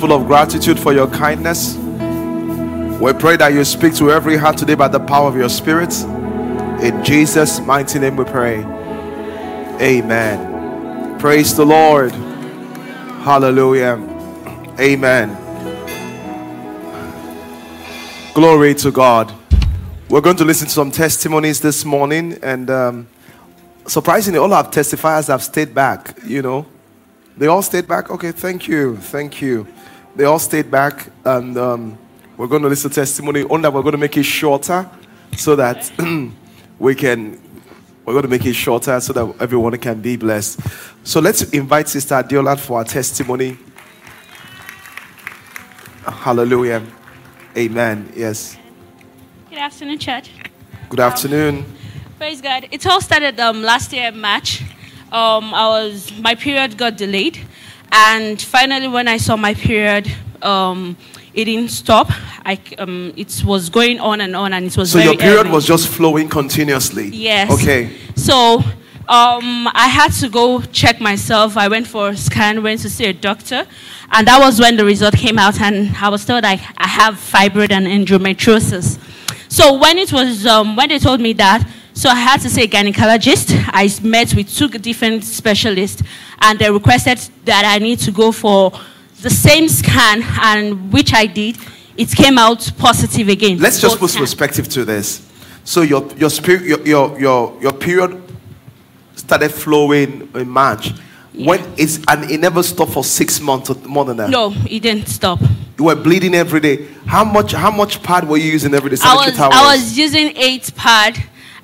full of gratitude for your kindness. We pray that you speak to every heart today by the power of your spirit. In Jesus' mighty name we pray. Amen. Praise the Lord. Hallelujah. Amen. Glory to God. We're going to listen to some testimonies this morning, and um, surprisingly, all our testifiers have stayed back. You know, they all stayed back. Okay, thank you, thank you. They all stayed back, and um, we're going to listen to testimony. Only that we're going to make it shorter, so that we can. We're going to make it shorter so that everyone can be blessed. So let's invite Sister Adeola for our testimony. Hallelujah. Amen. Yes. Good afternoon, church. Good afternoon. Praise God. It all started um, last year in March. Um, I was my period got delayed, and finally, when I saw my period, um, it didn't stop. I, um, it was going on and on, and it was So your period early. was just flowing continuously. Yes. Okay. So um, I had to go check myself. I went for a scan, went to see a doctor, and that was when the result came out. And I was told I, I have fibroid and endometriosis. So when it was um, when they told me that, so I had to see a gynecologist. I met with two different specialists, and they requested that I need to go for the same scan, and which I did. It came out positive again. Let's just put perspective to this. So your your your your your, your period started flowing in March. When it's and it never stopped for six months or more than that. No, it didn't stop. You were bleeding every day. How much how much pad were you using every day? I was. I was using eight pad,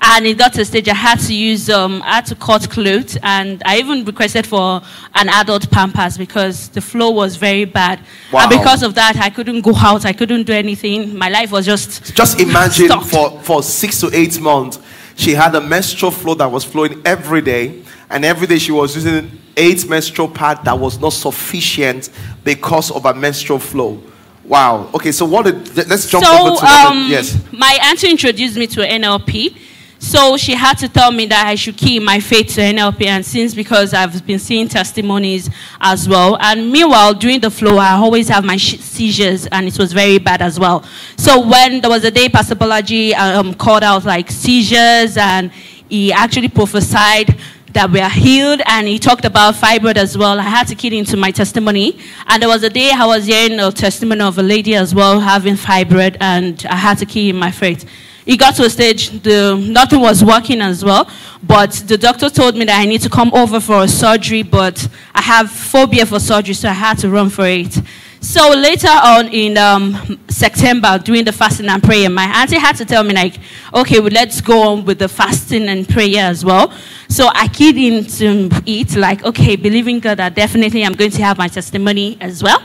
and it got to a stage I had to use, um, I had to cut clothes, and I even requested for an adult pampers because the flow was very bad. Wow. And because of that, I couldn't go out, I couldn't do anything. My life was just Just imagine stopped. for, for six to eight months, she had a menstrual flow that was flowing every day, and every day she was using eight menstrual pad that was not sufficient because of a menstrual flow. Wow. Okay, so what did let's jump so, over to um, yes. my auntie introduced me to NLP. So she had to tell me that I should keep my faith to NLP, and since because I've been seeing testimonies as well, and meanwhile during the flow, I always have my seizures, and it was very bad as well. So when there was a day Pastor Bolaji um, called out like seizures, and he actually prophesied that we are healed and he talked about fibroid as well i had to key into my testimony. And there was a day i was hearing a testimony of a lady as well having fibroid and i had to key in my faith it got to a stage the nothing was working as well but the doctor told me that i need to come over for a surgery but i have phobia for surgery so i had to run for it so later on in um, September, during the fasting and prayer, my auntie had to tell me like, okay, well, let's go on with the fasting and prayer as well. So I keyed into it like, okay, believing God that definitely I'm going to have my testimony as well.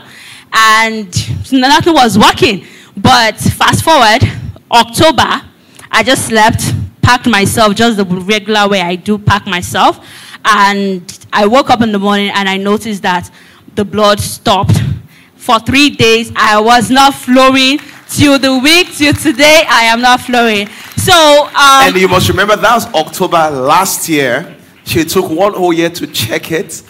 And nothing was working. But fast forward, October, I just slept, packed myself just the regular way I do pack myself. And I woke up in the morning and I noticed that the blood stopped for three days i was not flowing till the week till today i am not flowing so um, and you must remember that was October last year. She took one whole year to check it.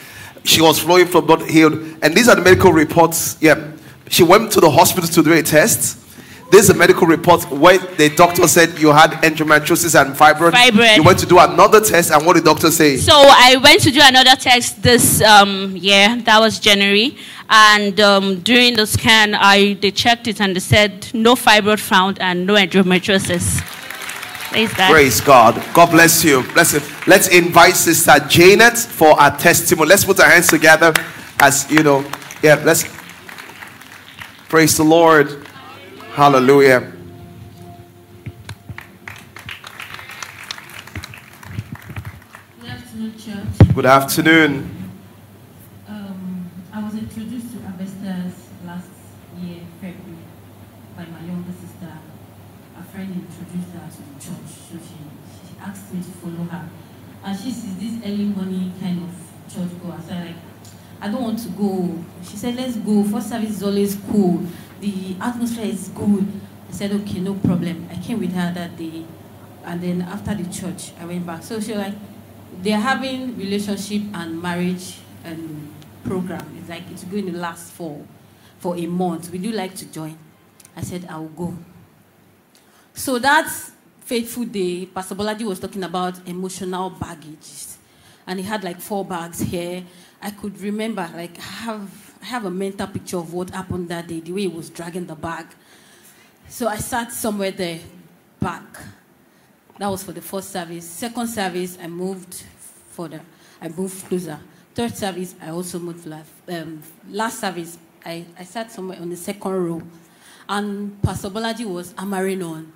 She was flowing from blood healed. And these are the medical reports. Yeah. She went to the hospital to do a test. This is a medical report where the doctor said you had endometriosis and fibroid. Fibroid. You went to do another test, and what did the doctor say? so i went to do another test this um, year that was january and um, during the scan i they checked it and they said no fibroid found and no endometriosis Praise God. Praise God. God bless you. Bless you. Let's invite Sister Janet for our testimony. Let's put our hands together as you know. Yeah, let's praise the Lord. Hallelujah. Good afternoon. Good afternoon. Um, I was introduced to Harvesters last year, February, by my younger sister. A friend introduced her to the church, so she, she asked me to follow her. And she sees this early morning kind of church goer. So I like, I don't want to go. She said, let's go. First service is always cool. The atmosphere is good. I said, okay, no problem. I came with her that day. And then after the church, I went back. So she was like, they're having relationship and marriage and program. It's like it's going to last for for a month. Would you like to join? I said, I will go. So that fateful day, Pastor Bolaji was talking about emotional baggage. And he had like four bags here. I could remember, like, I have, I have a mental picture of what happened that day, the way he was dragging the bag. So I sat somewhere there, back. That was for the first service. Second service, I moved further. I moved closer. Third service, I also moved left. Um, last service, I, I sat somewhere on the second row. And Pastor Bolaji was hammering on.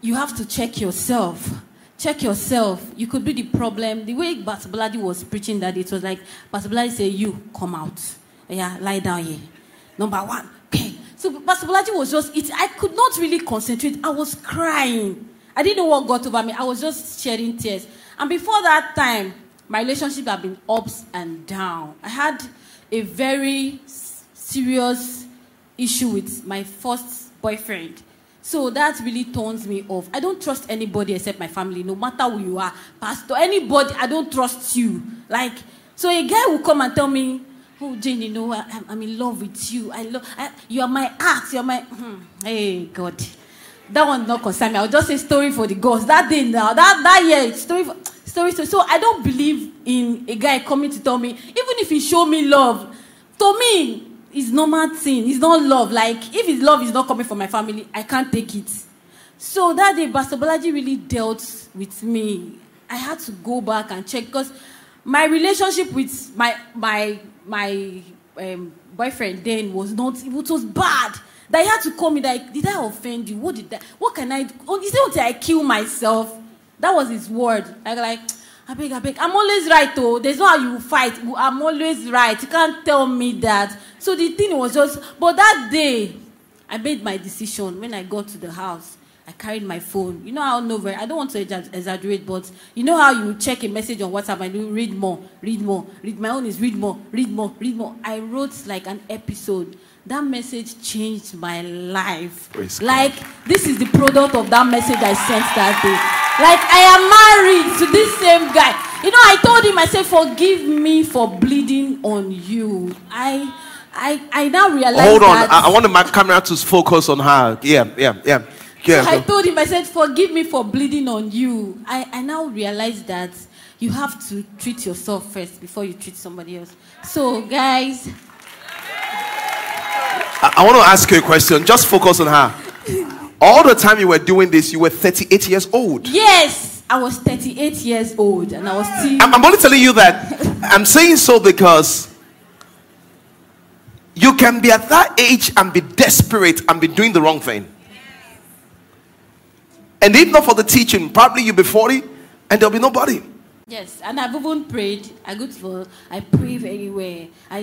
You have to check yourself. Check yourself. You could be the problem. The way Pastor Bolaji was preaching that, it was like, Pastor Bolaji said, You come out. Yeah, lie down here. Number one. Okay. So Pastor Bolaji was just, it, I could not really concentrate. I was crying. I didn't know what got over me. I was just shedding tears. And before that time, my relationship had been ups and down. I had a very serious issue with my first boyfriend. So that really turns me off. I don't trust anybody except my family, no matter who you are. Pastor, anybody, I don't trust you. Like, so a guy will come and tell me, Oh, Jane, you know, I, I'm- I'm in love with you. I love, you are my heart. You are my, hmm. hey, God. That one not concern me. I'll just say story for the girls. That day now, that, that year, story for, story, story. So I don't believe in a guy coming to tell me, even if he show me love, to me, it's normal thing. It's not love. Like, if his love is not coming from my family, I can't take it. So that day, Pastor Bolaji really dealt with me. I had to go back and check because my relationship with my my my um, boyfriend then was not. It was bad. That he had to call me. Like, did I offend you? What did that? What can I? do? Oh, he said until I kill myself. That was his word. Like, like, I beg, I beg. I'm always right, though. There's no how you fight. I'm always right. You can't tell me that. So the thing was just. But that day, I made my decision when I got to the house. I carried my phone. You know how no I don't want to exa- exaggerate, but you know how you check a message on WhatsApp and you read more, read more, read. My own is read more, read more, read more. I wrote like an episode. That message changed my life. Praise God. like this is the product of that message I sent that day. Like I am married to this same guy. You know, I told him, I said, "Forgive me for bleeding on you." I, I, I now realize. Hold on. I, I want my camera to focus on her. Yeah, yeah, yeah. Yeah. so I told him, I said, forgive me for bleeding on you. I, I now realize that you have to treat yourself first before you treat somebody else. So, guys, I, I want to ask you a question. Just focus on her. All the time you were doing this, you were 38 years old. yes, I was 38 years old and I was still. I'm, I'm only telling you that. I'm saying so because you can be at that age and be desperate and be doing the wrong thing. And if not for the teaching, probably you'll be 40 and there'll be nobody. Yes, and I've even prayed. I go to, I pray very well. I,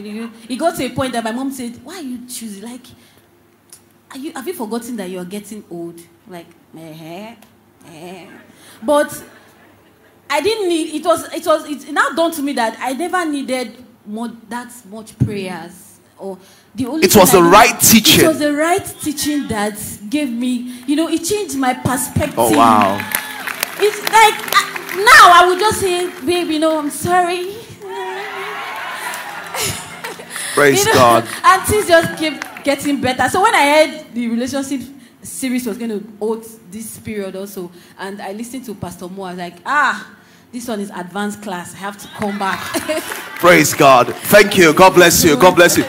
it got to a point that my mom said, "Why are you choosing? Like, are you have you forgotten that you are getting old? Like, eh, eh. But I didn't need. It was. It was. It now dawned to me that I never needed more that much prayers or the only. It was the needed- right teaching. It was the right teaching that gave me. You know, it changed my perspective. Oh, wow. It's like uh, now I would just say, babe, you know, I'm sorry. Praise You know, God. And things just keep getting better. So when I heard the relationship series was going to hold this period also, and I listened to Pastor Moore, I was like, ah, this one is advanced class. I have to come back. Praise God. Thank you. God bless you. God bless you.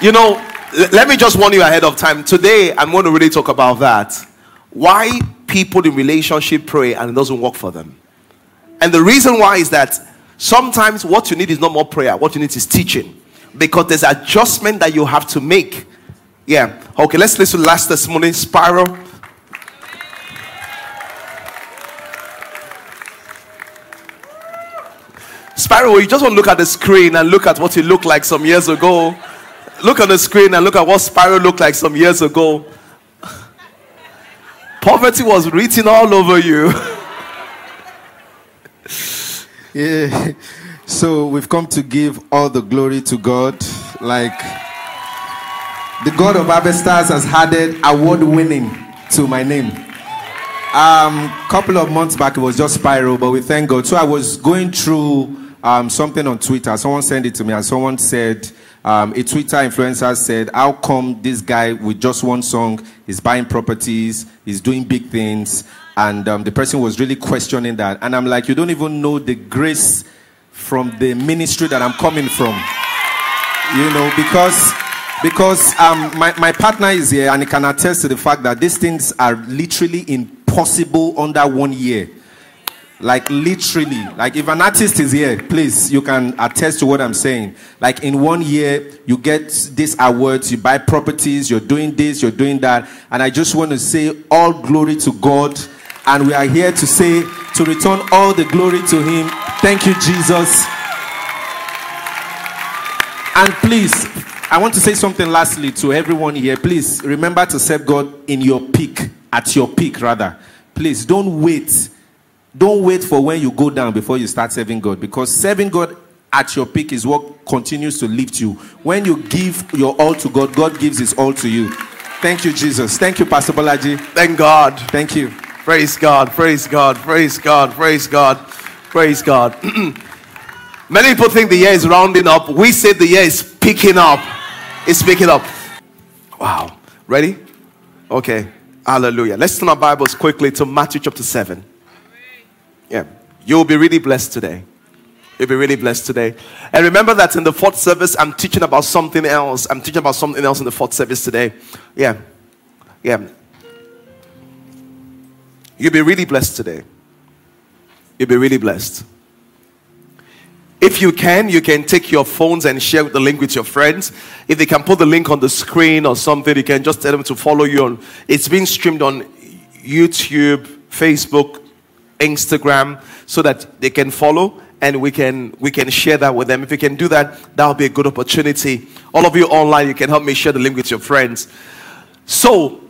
You know, l- let me just warn you ahead of time. Today, I'm going to really talk about that. Why people in relationship pray and it doesn't work for them. And the reason why is that sometimes what you need is not more prayer, what you need is teaching. Because there's adjustment that you have to make. Yeah. Okay, let's listen to last testimony, Spyro. Spyro, you just want to look at the screen and look at what you looked like some years ago. Look on the screen and look at what Spyro looked like some years ago. Poverty was written all over you. Yeah. So we've come to give all the glory to God. Like the God of Harvesters has added award winning to my name. Um, couple of months back it was just Spyro, but we thank God. So I was going through um, something on Twitter. Someone sent it to me, and someone said Um, a Twitter influencer said, How come this guy with just one song is buying properties, is doing big things? And um, the person was really questioning that. And I'm like, You don't even know the grace from the ministry that I'm coming from. You know, because because um, my, my partner is here and he can attest to the fact that these things are literally impossible under one year. Like literally, like if an artist is here, please, you can attest to what I'm saying. Like in one year, you get these awards, you buy properties, you're doing this, you're doing that. And I just want to say all glory to God. And we are here to say, to return all the glory to Him. Thank you, Jesus. And please, I want to say something lastly to everyone here. Please remember to serve God in your peak, at your peak, rather. Please don't wait don't wait for when you go down before you start serving God because serving God at your peak is what continues to lift you. When you give your all to God, God gives his all to you. Thank you, Jesus. Thank you, Pastor Bolaji. Thank God. Thank you. Praise God. Praise God. Praise God. Praise God. Praise God. Many people think the year is rounding up. We say the year is picking up. It's picking up. Wow. Ready? Okay. Hallelujah. Let's turn our Bibles quickly to Matthew chapter 7. Yeah. You'll be really blessed today. You'll be really blessed today. And remember that in the fourth service, I'm teaching about something else. I'm teaching about something else in the fourth service today. Yeah. Yeah. You'll be really blessed today. You'll be really blessed. If you can, you can take your phones and share the link with your friends. If they can put the link on the screen or something, you can just tell them to follow you on. It's being streamed on YouTube, Facebook, Instagram so that they can follow and we can we can share that with them. If you can do that, that'll be a good opportunity. All of you online, you can help me share the link with your friends. So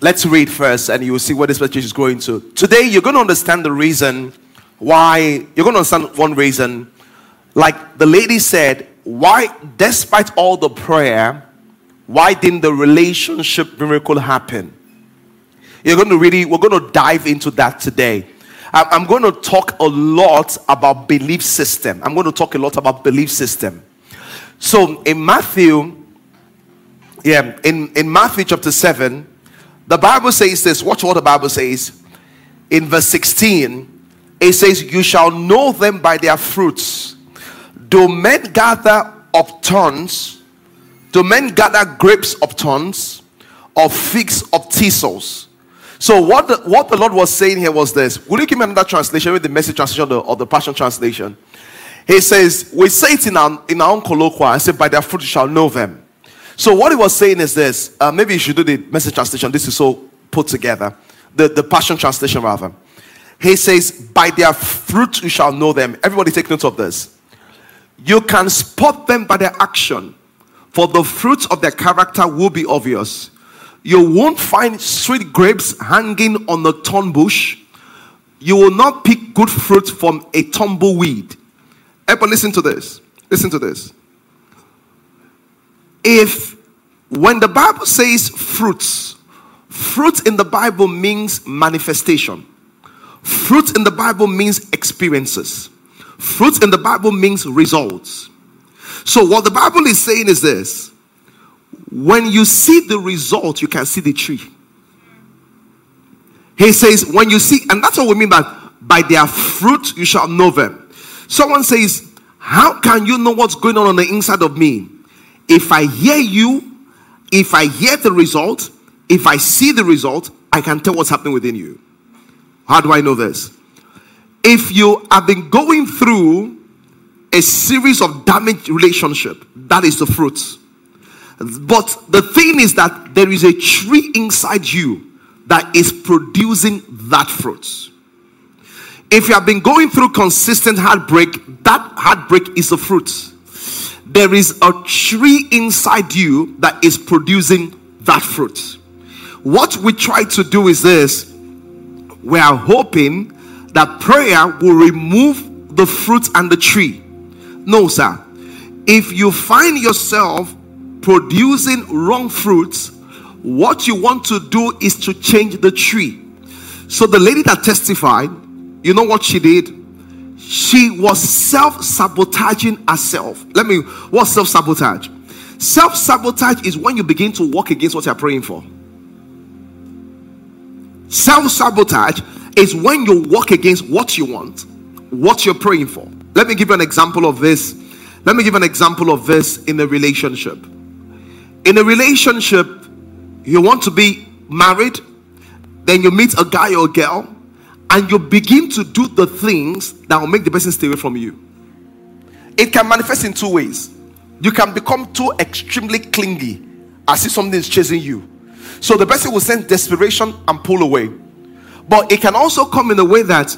let's read first and you will see what this message is going to. Today you're going to understand the reason why you're going to understand one reason. Like the lady said, why despite all the prayer, why didn't the relationship miracle happen? You're going to really, we're going to dive into that today. I'm going to talk a lot about belief system. I'm going to talk a lot about belief system. So in Matthew, yeah, in, in Matthew chapter 7, the Bible says this. Watch what the Bible says. In verse 16, it says, You shall know them by their fruits. Do men gather of thorns? Do men gather grapes of thorns? Or figs of thistles? So what the, what the Lord was saying here was this. Will you give me another translation with the message translation or the, or the passion translation? He says, we say it in our, in our own colloquial, I say, by their fruit you shall know them. So what he was saying is this. Uh, maybe you should do the message translation. This is so put together. The, the passion translation rather. He says, by their fruit you shall know them. Everybody take note of this. You can spot them by their action. For the fruits of their character will be obvious. You won't find sweet grapes hanging on a thorn bush. You will not pick good fruit from a tumbleweed. Everybody, listen to this. Listen to this. If, when the Bible says fruits, fruit in the Bible means manifestation. Fruit in the Bible means experiences. Fruit in the Bible means results. So, what the Bible is saying is this when you see the result, you can see the tree. He says, when you see, and that's what we mean by by their fruit you shall know them. Someone says, How can you know what's going on on the inside of me? If I hear you, if I hear the result, if I see the result, I can tell what's happening within you. How do I know this? If you have been going through a series of damaged relationship, that is the fruit. But the thing is that there is a tree inside you that is producing that fruit. If you have been going through consistent heartbreak, that heartbreak is a fruit. There is a tree inside you that is producing that fruit. What we try to do is this we are hoping that prayer will remove the fruit and the tree. No, sir. If you find yourself producing wrong fruits, what you want to do is to change the tree. So the lady that testified, you know what she did? She was self sabotaging herself. Let me, what self sabotage? Self sabotage is when you begin to work against what you're praying for. Self sabotage is when you work against what you want, what you're praying for. Let me give you an example of this. Let me give an example of this in a relationship. In a relationship, you want to be married, then you meet a guy or a girl, and you begin to do the things that will make the person stay away from you. It can manifest in two ways. You can become too extremely clingy as if something is chasing you. So the person will sense desperation and pull away. But it can also come in a way that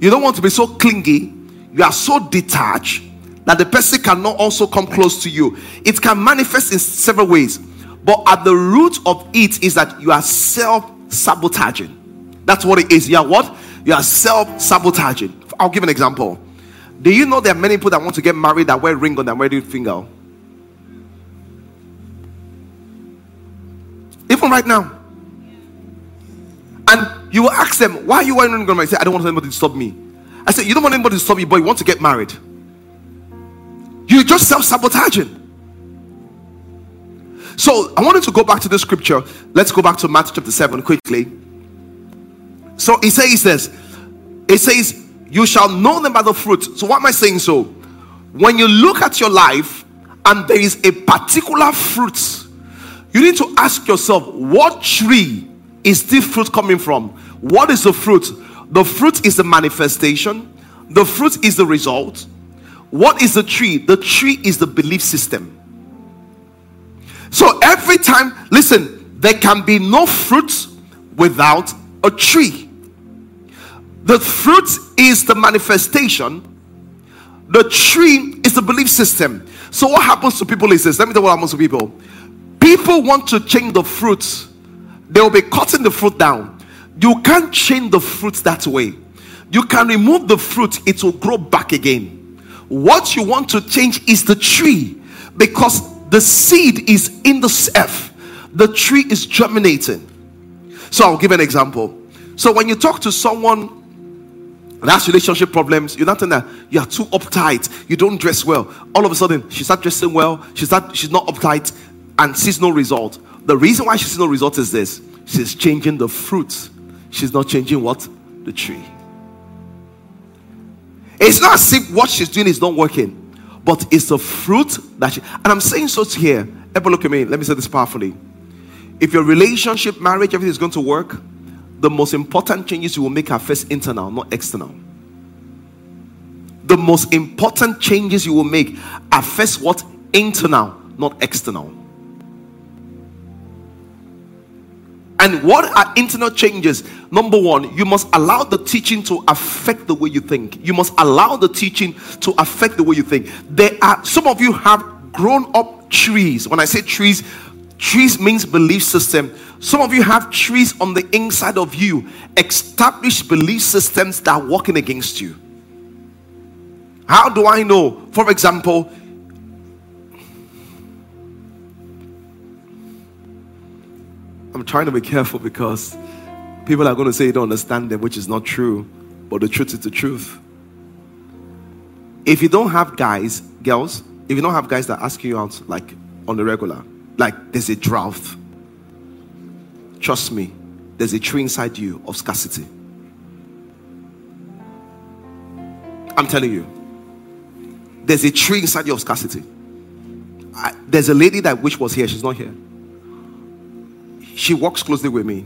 you don't want to be so clingy, you are so detached that the person cannot also come close to you. It can manifest in several ways. But at the root of it is that you are self sabotaging. That's what it is. You are what? You are self sabotaging. I'll give an example. Do you know there are many people that want to get married that wear ring on their wedding finger? Even right now. And you will ask them, why are you wearing ring on my say, I don't want anybody to stop me. I said, You don't want anybody to stop you, but you want to get married. You're just self-sabotaging. So I wanted to go back to the scripture. Let's go back to Matthew chapter 7 quickly. So it says this. It says, You shall know them by the fruit. So what am I saying? So when you look at your life and there is a particular fruit, you need to ask yourself, what tree is this fruit coming from? What is the fruit? The fruit is the manifestation, the fruit is the result. What is the tree? The tree is the belief system. So every time, listen, there can be no fruit without a tree. The fruit is the manifestation, the tree is the belief system. So, what happens to people is this let me tell you what happens to people. People want to change the fruit, they will be cutting the fruit down. You can't change the fruit that way. You can remove the fruit, it will grow back again. What you want to change is the tree because the seed is in the self, the tree is germinating. So, I'll give an example. So, when you talk to someone that's relationship problems. You're not in that you are too uptight. You don't dress well. All of a sudden, she starts dressing well. She's not she's not uptight and sees no result. The reason why she sees no result is this: she's changing the fruit. She's not changing what the tree. It's not as if what she's doing is not working, but it's the fruit that she. And I'm saying so to here. Ever look at me. Let me say this powerfully. If your relationship, marriage, everything is going to work, the most important changes you will make are first internal, not external. The most important changes you will make are first what? Internal, not external. And what are internal changes? Number one, you must allow the teaching to affect the way you think. You must allow the teaching to affect the way you think. There are some of you have grown up trees. When I say trees, trees means belief system. Some of you have trees on the inside of you, established belief systems that are working against you. How do I know? For example, I'm trying to be careful because people are going to say you don't understand them, which is not true. But the truth is the truth. If you don't have guys, girls, if you don't have guys that ask you out like on the regular, like there's a drought, trust me, there's a tree inside you of scarcity. I'm telling you, there's a tree inside you of scarcity. I, there's a lady that wish was here, she's not here she works closely with me.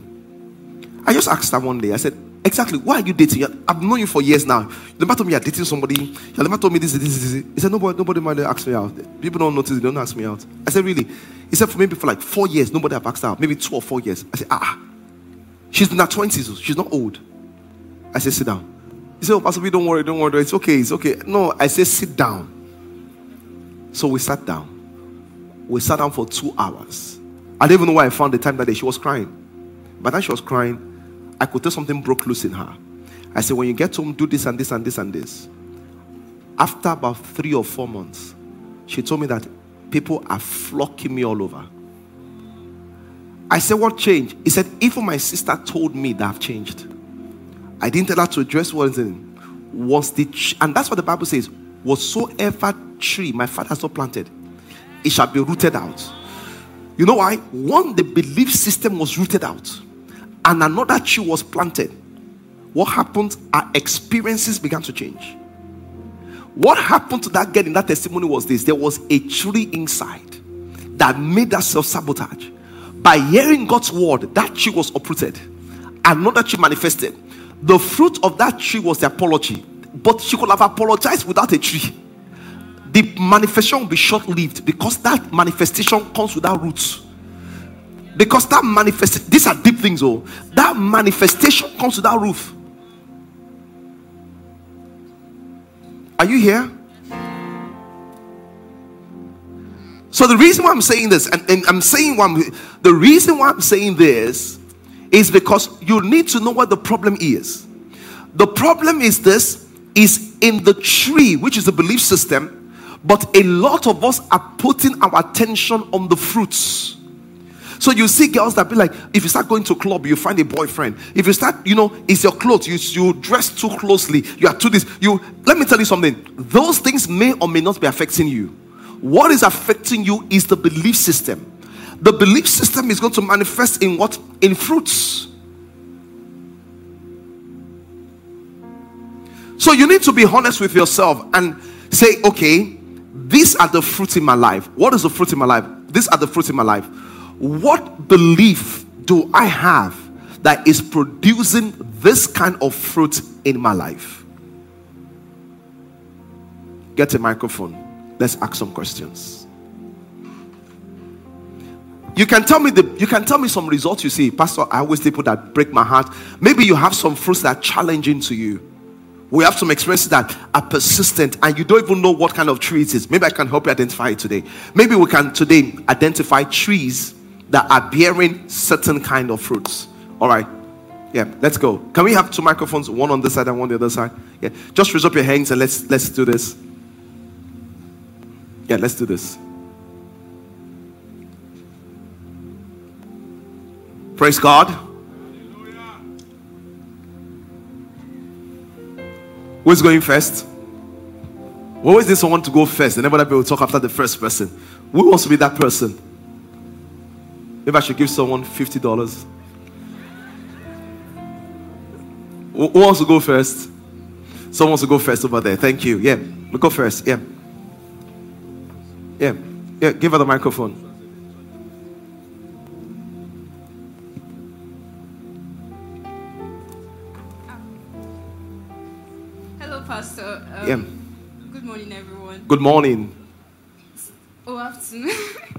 I just asked her one day, I said, Exactly, why are you dating? I've known you for years now. You never told me you're dating somebody. You never told me this, this, this. He said, Nobody, nobody might ask me out. People don't notice, they don't ask me out. I said, Really? He said, For maybe for like four years, nobody have asked her out. Maybe two or four years. I said, Ah, she's in her 20s, she's not old. I said, Sit down. He said, Oh, Pastor, don't worry, don't worry. It's okay, it's okay. No, I said, Sit down. So we sat down. We sat down for two hours. I don't even know why I found the time that day. She was crying. By the time she was crying, I could tell something broke loose in her. I said, When you get home, do this and this and this and this. After about three or four months, she told me that people are flocking me all over. I said, What changed? He said, Even my sister told me that I've changed. I didn't tell her to address one thing. Was the and that's what the Bible says, whatsoever tree my father has not planted, it shall be rooted out. You know why? One, the belief system was rooted out, and another tree was planted. What happened? Our experiences began to change. What happened to that girl in that testimony was this there was a tree inside that made us self sabotage. By hearing God's word, that tree was uprooted, another tree manifested. The fruit of that tree was the apology, but she could have apologized without a tree. The manifestation will be short lived because that manifestation comes without roots. Because that manifestation, these are deep things, oh, that manifestation comes without roof. Are you here? So the reason why I'm saying this, and, and I'm saying why I'm, the reason why I'm saying this is because you need to know what the problem is. The problem is this is in the tree, which is the belief system, but a lot of us are putting our attention on the fruits. So you see girls that be like, if you start going to club, you find a boyfriend. If you start, you know, it's your clothes, you, you dress too closely, you are too this. You let me tell you something. Those things may or may not be affecting you. What is affecting you is the belief system. The belief system is going to manifest in what? In fruits. So you need to be honest with yourself and say, okay, these are the fruits in my life. What is the fruit in my life? These are the fruits in my life. What belief do I have that is producing this kind of fruit in my life? Get a microphone. Let's ask some questions. You can tell me the you can tell me some results you see. Pastor, I always people that break my heart. Maybe you have some fruits that are challenging to you. We have some experiences that are persistent and you don't even know what kind of tree it is. Maybe I can help you identify it today. Maybe we can today identify trees that are bearing certain kind of fruits. All right. Yeah, let's go. Can we have two microphones, one on this side and one on the other side? Yeah. Just raise up your hands and let's let's do this. Yeah, let's do this. Praise God. Who's going first? Always need someone to go first. And everybody will talk after the first person. Who wants to be that person? Maybe I should give someone fifty dollars. Who wants to go first? Someone wants to go first over there. Thank you. Yeah, we go first. Yeah. Yeah. Yeah. Give her the microphone. Um, Yeah. Good morning, everyone. Good morning. Oh, afternoon.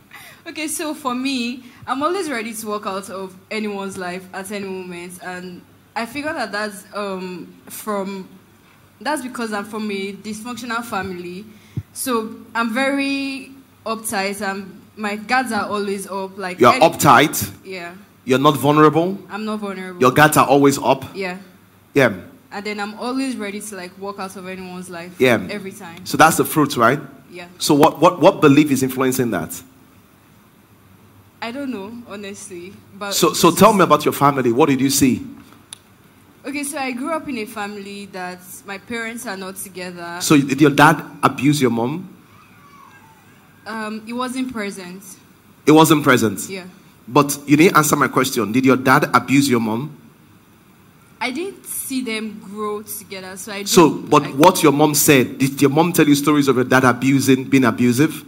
okay, so for me, I'm always ready to walk out of anyone's life at any moment, and I figure that that's um, from that's because I'm from a dysfunctional family. So I'm very uptight, and my guards are always up. Like You're any- uptight. Yeah, You're not vulnerable. I'm not vulnerable. Your guards are always up. yeah, Yeah. And then I'm always ready to like walk out of anyone's life. Yeah. every time. So that's the fruit, right? Yeah. So what what what belief is influencing that? I don't know, honestly. But So so tell me about your family. What did you see? Okay, so I grew up in a family that my parents are not together. So did your dad abuse your mom? Um, it wasn't present. It wasn't present. Yeah. But you didn't answer my question. Did your dad abuse your mom? I didn't see them grow together, so I. So, but like, what your mom said, did your mom tell you stories of your dad abusing, being abusive?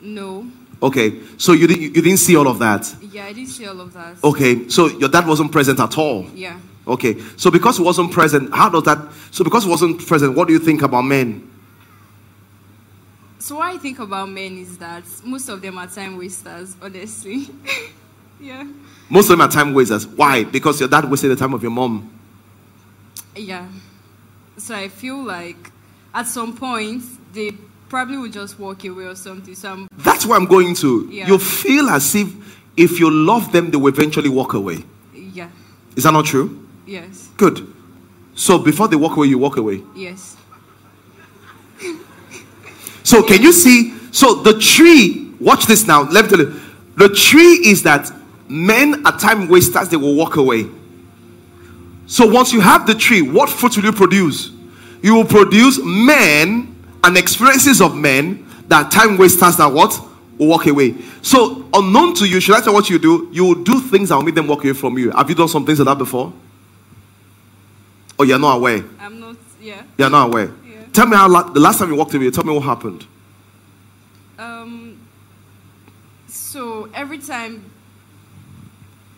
No. Okay, so you didn't, you didn't see all of that. Yeah, I didn't see all of that. Okay, so your dad wasn't present at all. Yeah. Okay, so because he wasn't present, how does that? So because he wasn't present, what do you think about men? So what I think about men is that most of them are time wasters, honestly. yeah. Most of them are time wasters. Why? Because your dad wasted the time of your mom. Yeah. So I feel like at some point they probably will just walk away or something. So I'm That's where I'm going to. Yeah. You feel as if if you love them, they will eventually walk away. yeah. Is that not true? Yes. Good. So before they walk away, you walk away. Yes. So can you see? So the tree, watch this now. Let me tell you. The tree is that men are time wasters, they will walk away. So once you have the tree, what fruit will you produce? You will produce men and experiences of men that time wasters that what? will walk away. So, unknown to you, should I tell what you do? You will do things that will make them walk away from you. Have you done some things like that before? Or you're not aware? I'm not, yeah. You're not aware. Yeah. Tell me how la- the last time you walked away. Tell me what happened. Um, so every time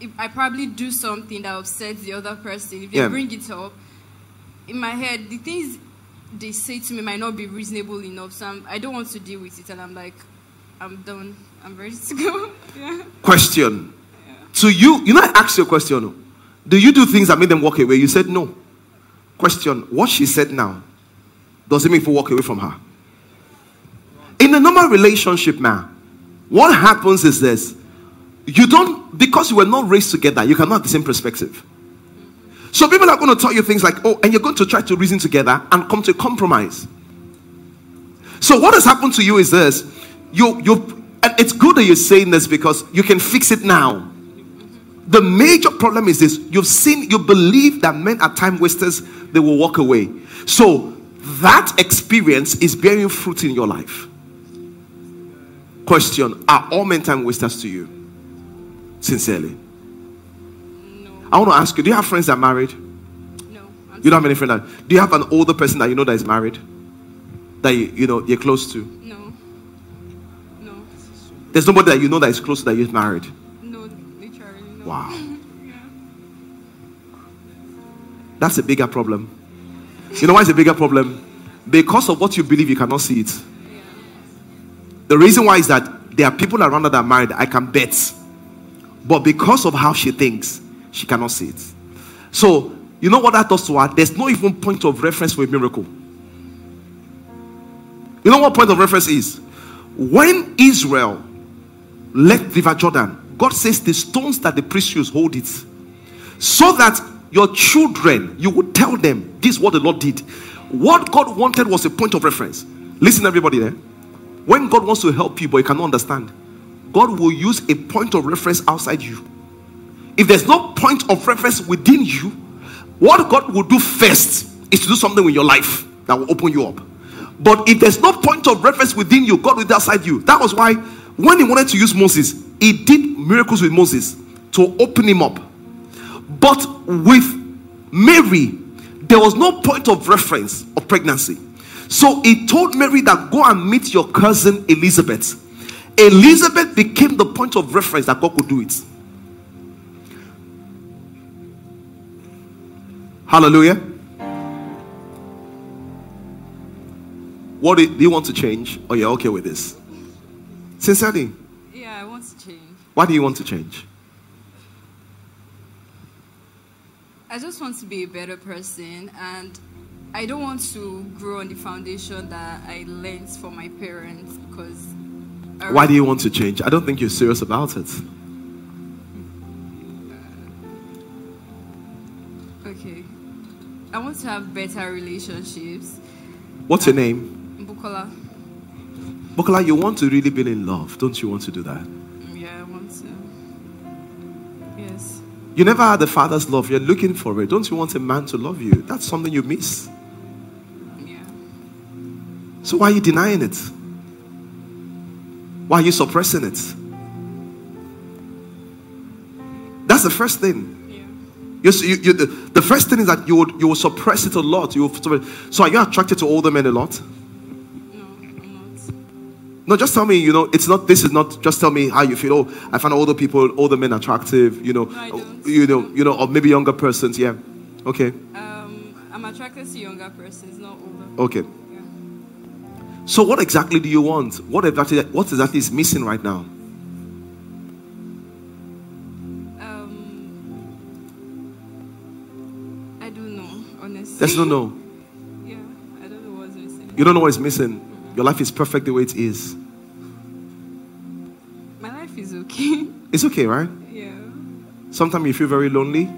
if I probably do something that upsets the other person, if they Yeah. bring it up, in my head, the things they say to me might not be reasonable enough. So I'm, I don't want to deal with it, and I'm like, I'm done. I'm ready to go. yeah. Question. To you, you know, I asked you a question. Oh. Do you do things that made them walk away? You said no. Question. What she said now, does it make people walk away from her? In a normal relationship, man, what happens is this. You don't, because you were not raised together, you cannot have the same perspective. So people are going to tell you things like, oh, and you're going to try to reason together and come to a compromise. So what has happened to you is this: you you, and it's good that you're saying this because you can fix it now. The major problem is this: you've seen, you believe that men are time wasters; they will walk away. So that experience is bearing fruit in your life. Question: Are all men time wasters to you? Sincerely, I want to ask you: Do you have friends that are married? No. I'm You don't have any friend that. Do you have an older person that you know that is married? That you, you know you're close to? No. No. There's nobody that you know that is close to that you're married. No. Literally. No. Wow. That's a bigger problem. You know why it's a bigger problem? Because of what you believe, you cannot see it. The reason why is that there are people around that are married, I can bet. But because of how she thinks, she cannot see it. So, you know what that does to her? There's no even point of reference for a miracle. You know what point of reference is? When Israel left River Jordan, God says the stones that the priests use hold it. So that your children, you would tell them this is what the Lord did. What God wanted was a point of reference. Listen, everybody there. When God wants to help you, but you cannot understand, God will use a point of reference outside you. If there's no point of reference within you, what God will do first is to do something with your life that will open you up. But if there's no point of reference within you, God will outside you. That was why when he wanted to use Moses, he did miracles with Moses to open him up. But with Mary, there was no point of reference of pregnancy. So he told Mary that go and meet your cousin Elizabeth. Elizabeth became the point of reference that God could do it. Hallelujah. What do do you want to change? Or you're okay with this? Sincerely, Yeah, I want to change. why do you want to change? I just want to be a better person and I don't want to grow on the foundation that I learned from my parents because Why do you want to change? I don't think you're serious about it. Okay. I want to have better relationships. What's your name? Bukola. Bukola, you want to really be in love. Don't you want to do that? Yeah, I want to. Yes. You never had a father's love. You're looking for it. Don't you want a man to love you? That's something you miss. Yeah. So why are you denying it? Why are you suppressing it? That's the first thing. You, you, you, the, the first thing is that you would you will suppress it a lot. You will, so are you attracted to older men a lot? No, I'm not. No, just tell me. You know, it's not. This is not. Just tell me how you feel. Oh, I find older people, older men attractive. You know, No, you know, you know, or maybe younger persons. Yeah. Okay. Um, I'm attracted to younger persons, not older. Okay. So what exactly do you want? What exactly? What exactly is missing right now? Um, I don't know, honestly. There's no no. Yeah, I don't know what's missing. You don't know what is missing. Your life is perfect the way it is. My life is okay. It's okay, right? yeah. Sometimes you feel very lonely.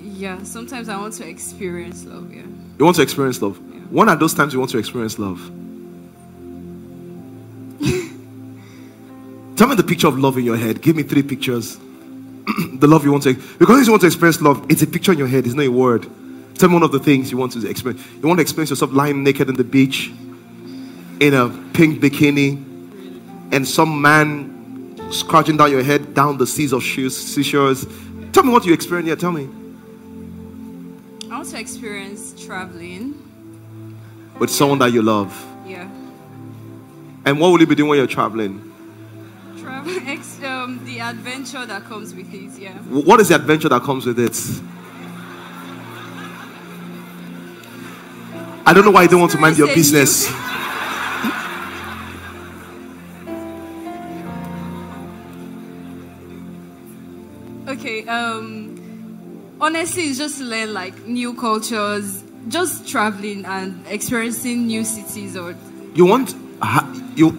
Yeah, sometimes I want to experience love, yeah. You want to experience love. When are those times you want to experience love? Tell me the picture of love in your head. Give me three pictures. the love you want to because you want to express love, it's a picture in your head, it's not a word. Tell me one of the things you want to experience. You want to experience yourself lying naked on the beach. in a pink bikini and some man scratching down your head down the seas of shoes, seashores. Tell me what you experience here. Tell me. I want to experience traveling. With someone that you love. Yeah. And what will you be doing when you're traveling? Travel, ex- um, the adventure that comes with it, yeah. What is the adventure that comes with it? I don't know why you don't want to mind your business. Okay, um, honestly, it's just to learn like new cultures, just traveling and experiencing new cities or You want you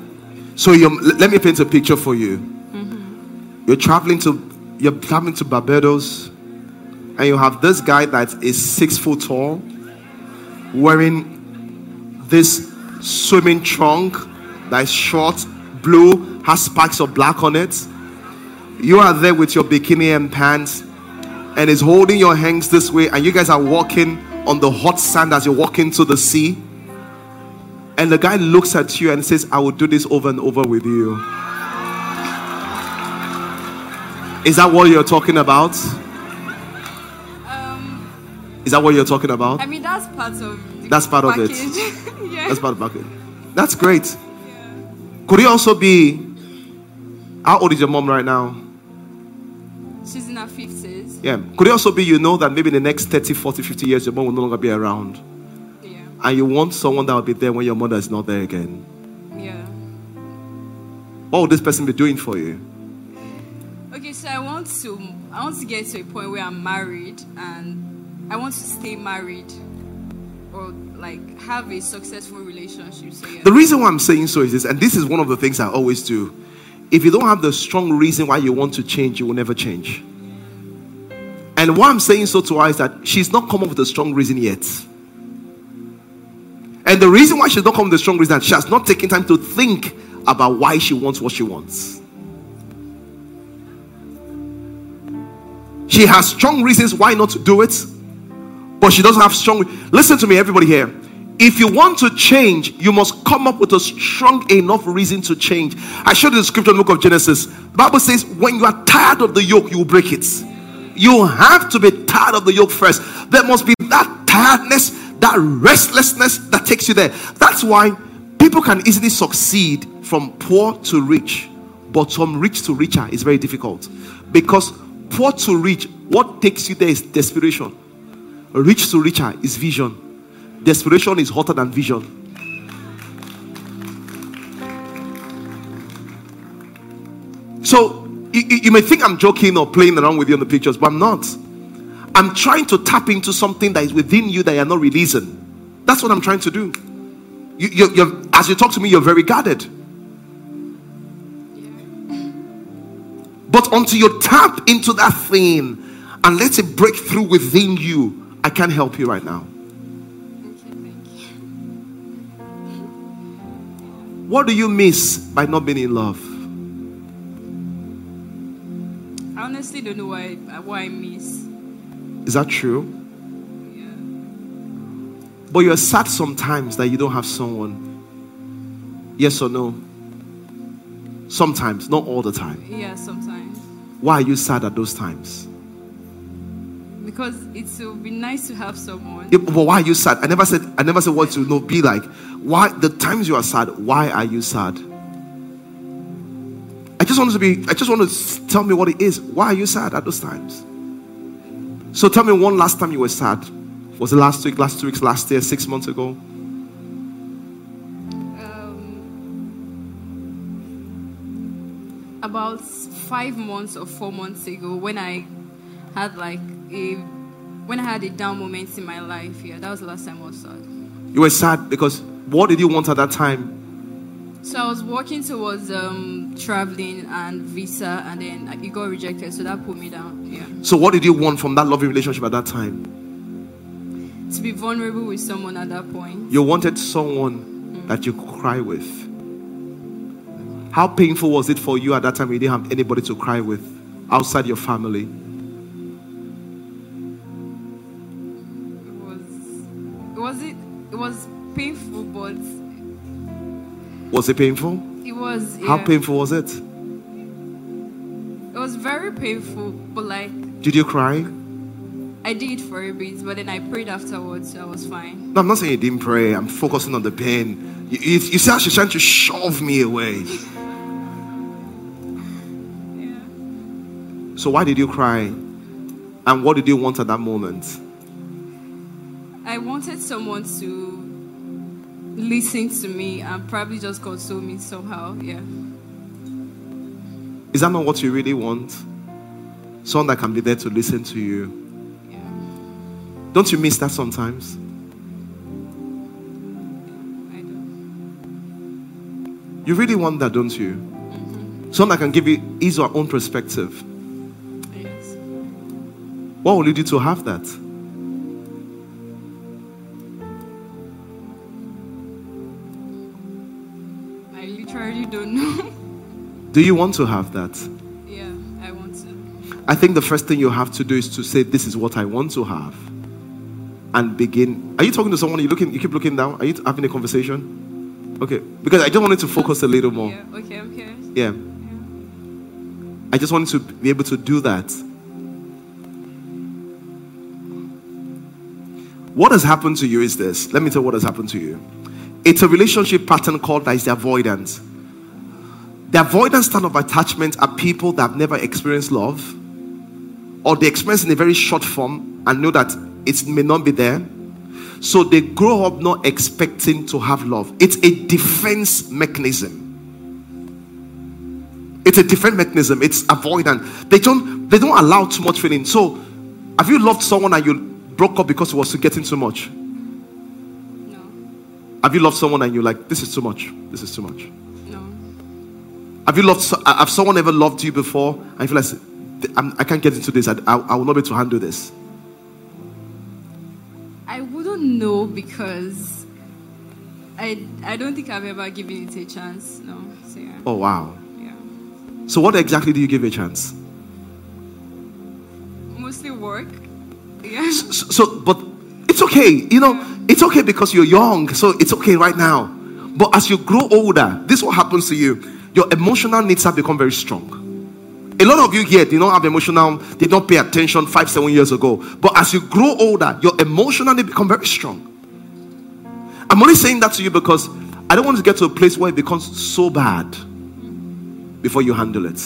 so you let me paint a picture for you. Mm-hmm. You're traveling to you're traveling to Barbados and you have this guy that is six foot tall wearing this swimming trunk that is short, blue, has spikes of black on it. You are there with your bikini and pants and is holding your hands this way, and you guys are walking on the hot sand as you walk into the sea. And the guy looks at you and says, I will do this over and over with you. Is that what you're talking about? um, Is that what you're talking about? I mean that's part of That's part of it. yeah. That's part of it. That's great. Could it also be, how old is your mom right now? She's in her fifties. Yeah. Could it also be you know that maybe in the next 30, 40, 50 years, your mom will no longer be around? Yeah. And you want someone that will be there when your mother is not there again. Yeah. What would this person be doing for you? Okay, so I want to I want to get to a point where I'm married and I want to stay married or like have a successful relationship. So yeah. The reason why I'm saying so is this, and this is one of the things I always do. If you don't have the strong reason why you want to change, you will never change. And why I'm saying so to her is that she's not come up with a strong reason yet. And the reason why she's not come with a strong reason, is that she has not taken time to think about why she wants what she wants. She has strong reasons why not to do it, but she doesn't have strong. Listen to me, everybody here. If you want to change, you must come up with a strong enough reason to change. I showed you the scripture in the book of Genesis. The Bible says, when you are tired of the yoke, you will break it. You have to be tired of the yoke first. There must be that tiredness, that restlessness that takes you there. That's why people can easily succeed from poor to rich, but from rich to richer is very difficult. Because poor to rich, what takes you there is desperation. Rich to richer is vision. Desperation is hotter than vision. So you, you- may think I'm joking or playing around with you on the pictures, but I'm not. I'm trying to tap into something that is within you that you're not releasing. That's what I'm trying to do. You, you, you're, as you talk to me, you're very guarded. But until you tap into that thing and let it break through within you, I can't help you right now. What do you miss by not being in love? Honestly don't know why why I miss. Is that true? Yeah. But you're sad sometimes that you don't have someone. Yes or no? Sometimes, not all the time. Yeah, sometimes. Why are you sad at those times? Because it would be nice to have someone. Yeah, but why are you sad? I never said I never said what to know be like. Why the times you are sad, why are you sad? I just want to be I just want to tell me what it is. Why are you sad at those times? So tell me one last time you were sad. Was it last week, last two weeks, last year, six months ago? Um, about five months or four months ago, when I had like a when I had a down moment in my life, yeah, that was the last time I was sad. You were sad because what did you want at that time? So I was working towards um, traveling and visa, and then it got rejected. So that put me down. Yeah, So what did you want from that loving relationship at that time? to be vulnerable with someone at that point. You wanted someone that you could cry with. How painful was it for you at that time you didn't have anybody to cry with outside your family? Was it was it it was painful, it was. How painful was it? It was very painful, but like Did you cry? I did for a bit, but then I prayed afterwards, so I was fine. No, I'm not saying you didn't pray. I'm focusing on the pain. You, you, you see how she's trying to shove me away. Yeah. So why did you cry? And what did you want at that moment? I wanted someone to listen to me and probably just console me somehow. Yeah. Is that not what you really want? Someone that can be there to listen to you. Yeah. Don't you miss that sometimes? You really want that, don't you? Mm-hmm. Someone that can give you his or her own perspective. Yes. What will you do to have that? Do you want to have that? yeah, I want to. I think the first thing you have to do is to say, This is what I want to have. And begin. Are you talking to someone? You looking you keep looking down? Are you having a conversation? Okay. Because I just wanted to focus a little more. Yeah. Okay, I'm curious. Yeah. I just wanted to be able to do that. What has happened to you is this. Let me tell you what has happened to you. It's a relationship pattern called that is the avoidance. The avoidance style of attachment are people that have never experienced love, or they experience in a very short form and know that it may not be there. So they grow up not expecting to have love. It's a defense mechanism. It's a defense mechanism. It's avoidant. They don't they don't allow too much feeling. So, have you loved someone and you broke up because it was getting too much? No. Have you loved someone and you're like, this is too much. This is too much. Have you loved? Have someone ever loved you before? And you feel like I'm, I can't get into this. I, I, I will not be able to handle this. I wouldn't know because I I don't think I've ever given it a chance. No. So yeah. Oh wow. Yeah. So what exactly do you give a chance? Mostly work. Yeah. So, so but it's okay. You know, it's okay because you're young. So it's okay right now. But as you grow older, this is what happens to you. Your emotional needs have become very strong. A lot of you here, they don't have emotional, they don't pay attention five, seven years ago. But as you grow older, your emotional needs become very strong. I'm only saying that to you because I don't want to get to a place where it becomes so bad before you handle it.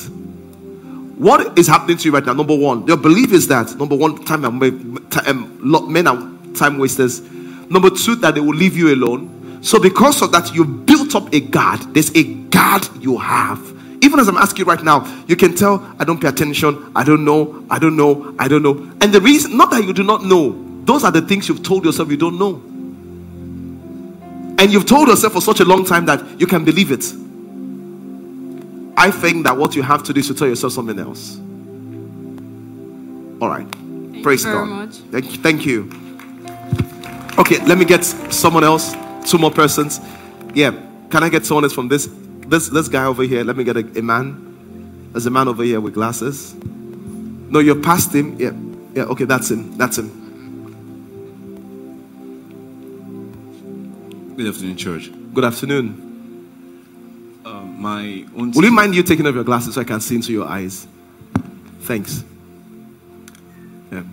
What is happening to you right now? Number one, your belief is that number one, time and time, um, men are time wasters. Number two, that they will leave you alone. So because of that, you built up a guard. There's a guard you have. Even as I'm asking you right now, you can tell I don't pay attention. I don't know. I don't know. I don't know. And the reason, not that you do not know, those are the things you've told yourself you don't know. And you've told yourself for such a long time that you can believe it. I think that what you have to do is to tell yourself something else. All right. Thank Praise God. much. Thank you. Thank you. Okay, let me get someone else. Two more persons. Yeah. Can I get someone else from this this this guy over here? Let me get a, a man. There's a man over here with glasses. No, you're past him. Yeah. Yeah, okay, that's him. That's him. Good afternoon, church. Good afternoon. Um, my own. Will you mind you taking off your glasses so I can see into your eyes? Thanks. Yeah.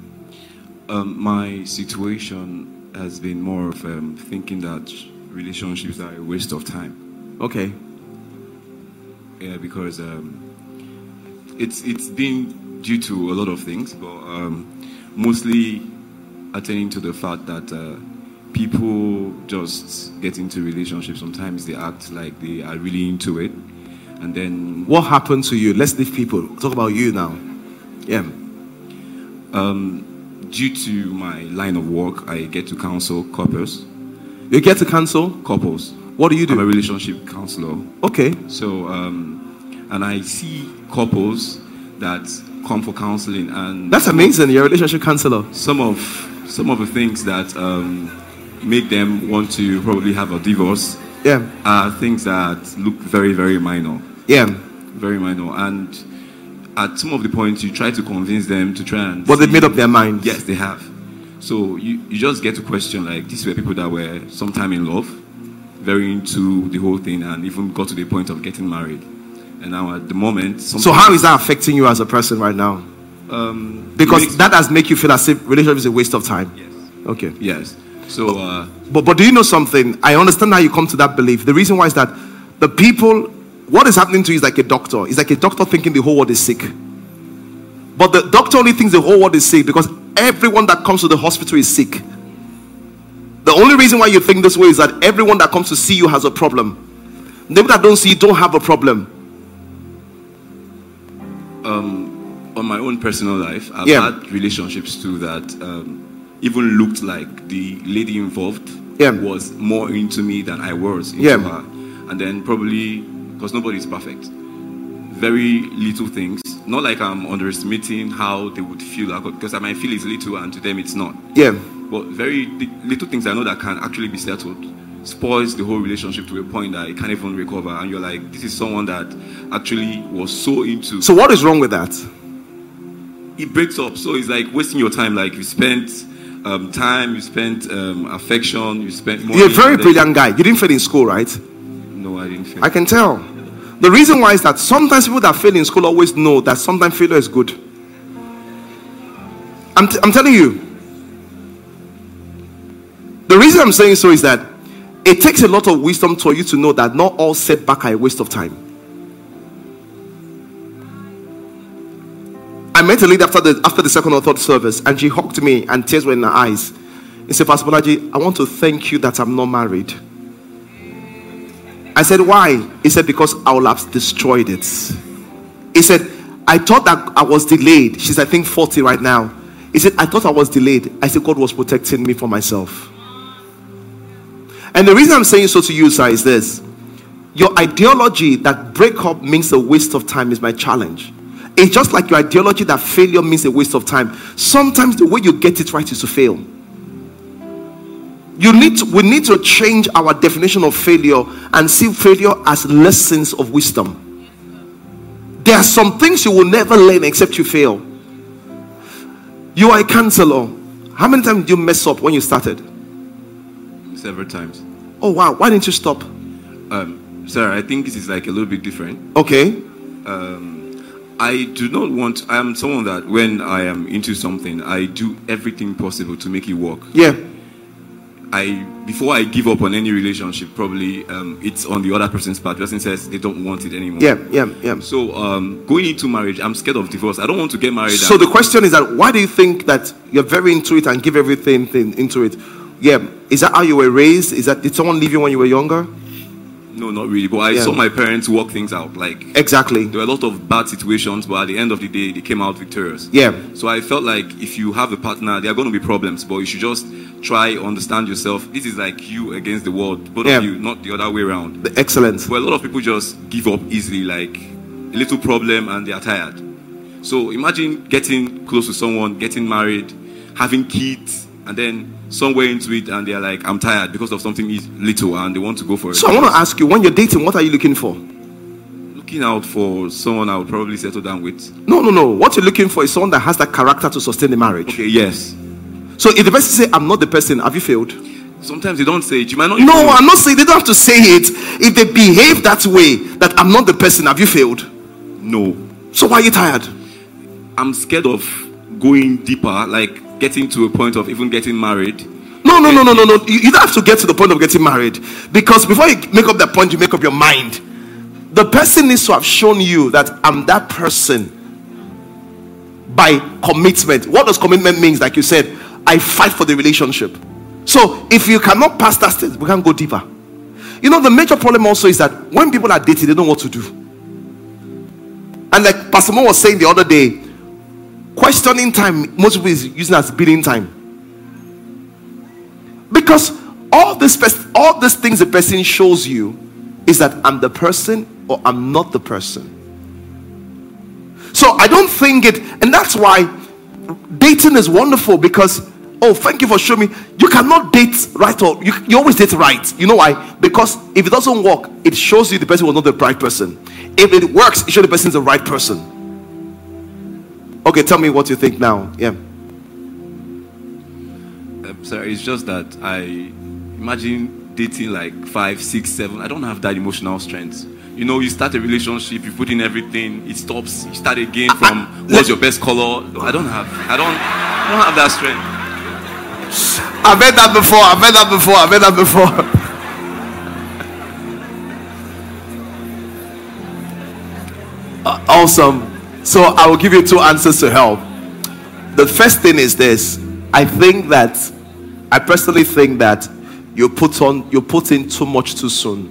Um, my situation has been more of um, thinking that relationships are a waste of time. Okay. Yeah, because um, it's it's been due to a lot of things, but um, mostly attending to the fact that uh, people just get into relationships. Sometimes they act like they are really into it, and then What happened to you? Let's leave people. Talk about you now. Yeah. um, due to my line of work, I get to counsel couples. You get to counsel Couples. What do you do? I'm a relationship counselor. Okay. So, um, and I see couples that come for counseling, and That's amazing. You're a relationship counselor. some of some of the things that um, make them want to probably have a divorce Yeah. are things that look very very minor, Yeah. very minor, and at some of the points you try to convince them to try and. But they've made up their mind. Yes, they have. So you, you just get to question like these were people that were sometime in love, very into the whole thing and even got to the point of getting married. And now at the moment, So how is that affecting you as a person right now? Um, Because makes- that has make you feel as if relationship is a waste of time. Yes. Okay. Yes. So uh, But but do you know something? I understand how you come to that belief. The reason why is that the people, what is happening to you is like a doctor. It's like a doctor thinking the whole world is sick. But the doctor only thinks the whole world is sick because everyone that comes to the hospital is sick. The only reason why you think this way is that everyone that comes to see you has a problem. People that don't see you don't have a problem. Um, on my own personal life, I've Yeah. had relationships too that um, even looked like the lady involved Yeah. was more into me than I was into Yeah. her. And then probably because nobody's perfect, very little things. Not like I'm underestimating how they would feel because I might feel it's little and to them it's not. Yeah. But very little things I know that can actually be settled spoils the whole relationship to a point that it can't even recover. And you're like, this is someone that actually was so into. So what is wrong with that? it breaks up. So it's like wasting your time. Like you spent um, time, you spent um, affection, you spent money. You're a very brilliant guy. You didn't fail in school, right? No, I didn't feel. I can tell. The reason why is that sometimes people that fail in school always know that sometimes failure is good. I'm, t- I'm telling you. The reason I'm saying so is that it takes a lot of wisdom for you to know that not all setback are a waste of time. I met a lady after the after the second or third service, and she hugged me, and tears were in her eyes. He said, Pastor Bolaji, I want to thank you that I'm not married. I said, Why? He said, Because our have destroyed it. He said, I thought that I was delayed. She's, I think, 40 right now. He said, I thought I was delayed. I said, God was protecting me from myself. And the reason I'm saying so to you, sir, is this your ideology that breakup means a waste of time is my challenge. It's just like your ideology that failure means a waste of time. Sometimes the way you get it right is to fail. You need to, we need to change our definition of failure and see failure as lessons of wisdom. There are some things you will never learn except you fail. You are a counselor. How many times did you mess up when you started? several times. Oh wow, why didn't you stop? Um, sir, I think this is like a little bit different. Okay. um, I do not want. I am someone that when I am into something, I do everything possible to make it work. Yeah. I before I give up on any relationship, probably um, it's on the other person's part. The person says they don't want it anymore. Yeah, yeah, yeah. So um, going into marriage, I'm scared of divorce. I don't want to get married. So the question is that why do you think that you're very into it and give everything thing into it? Yeah, is that how you were raised? Is that did someone leave you when you were younger? No, not really. But I Yeah. saw my parents work things out. Like Exactly. there were a lot of bad situations, but at the end of the day, they came out victorious. Yeah. So I felt like if you have a partner, there are going to be problems, but you should just try understand yourself. This is like you against the world, both Yeah. of you, not the other way around. The excellent. But a lot of people just give up easily, like a little problem, and they are tired. So imagine getting close to someone, getting married, having kids, and then somewhere into it, and they're like, "I'm tired because of something is little," and they want to go for it. So I want to ask you, when you're dating, what are you looking for? looking out for someone I would probably settle down with. No, no, no. What you're looking for is someone that has that character to sustain the marriage. Okay, yes. So if the person say, "I'm not the person," have you failed? Sometimes they don't say it. You might not. No, even- I'm not saying they don't have to say it. If they behave that way, that I'm not the person, have you failed? No, So why are you tired? I'm scared of going deeper, like getting to a point of even getting married. No, no, no, no, no, no. You, don't have to get to the point of getting married. Because before you make up that point, you make up your mind. The person needs to have shown you that I'm that person by commitment. What does commitment means? Like you said, I fight for the relationship. So if you cannot pass that stage, we can't go deeper. You know, the major problem also is that when people are dating, they don't know what to do. And like Pastor Mo was saying the other day, questioning time, most people is using as bidding time. Because all this all these things the person shows you is that I'm the person or I'm not the person. So I don't think it, and that's why dating is wonderful because oh thank you for showing me you cannot date right or you, you always date right. You know why? Because if it doesn't work, it shows you the person was not the right person. If it works, it shows the person is the right person. Okay, tell me what you think now. Yeah. Uh, sorry, it's just that I imagine dating like five, six, seven. I don't have that emotional strength. You know, you start a relationship, you put in everything, it stops. You start again from what's your best color. I don't have. I don't. I don't have that strength. I've heard that before. I've heard that before. I've heard that before. Uh, awesome. So I will give you two answers to help. The first thing is this. I think that I personally think that you put on you put in too much too soon.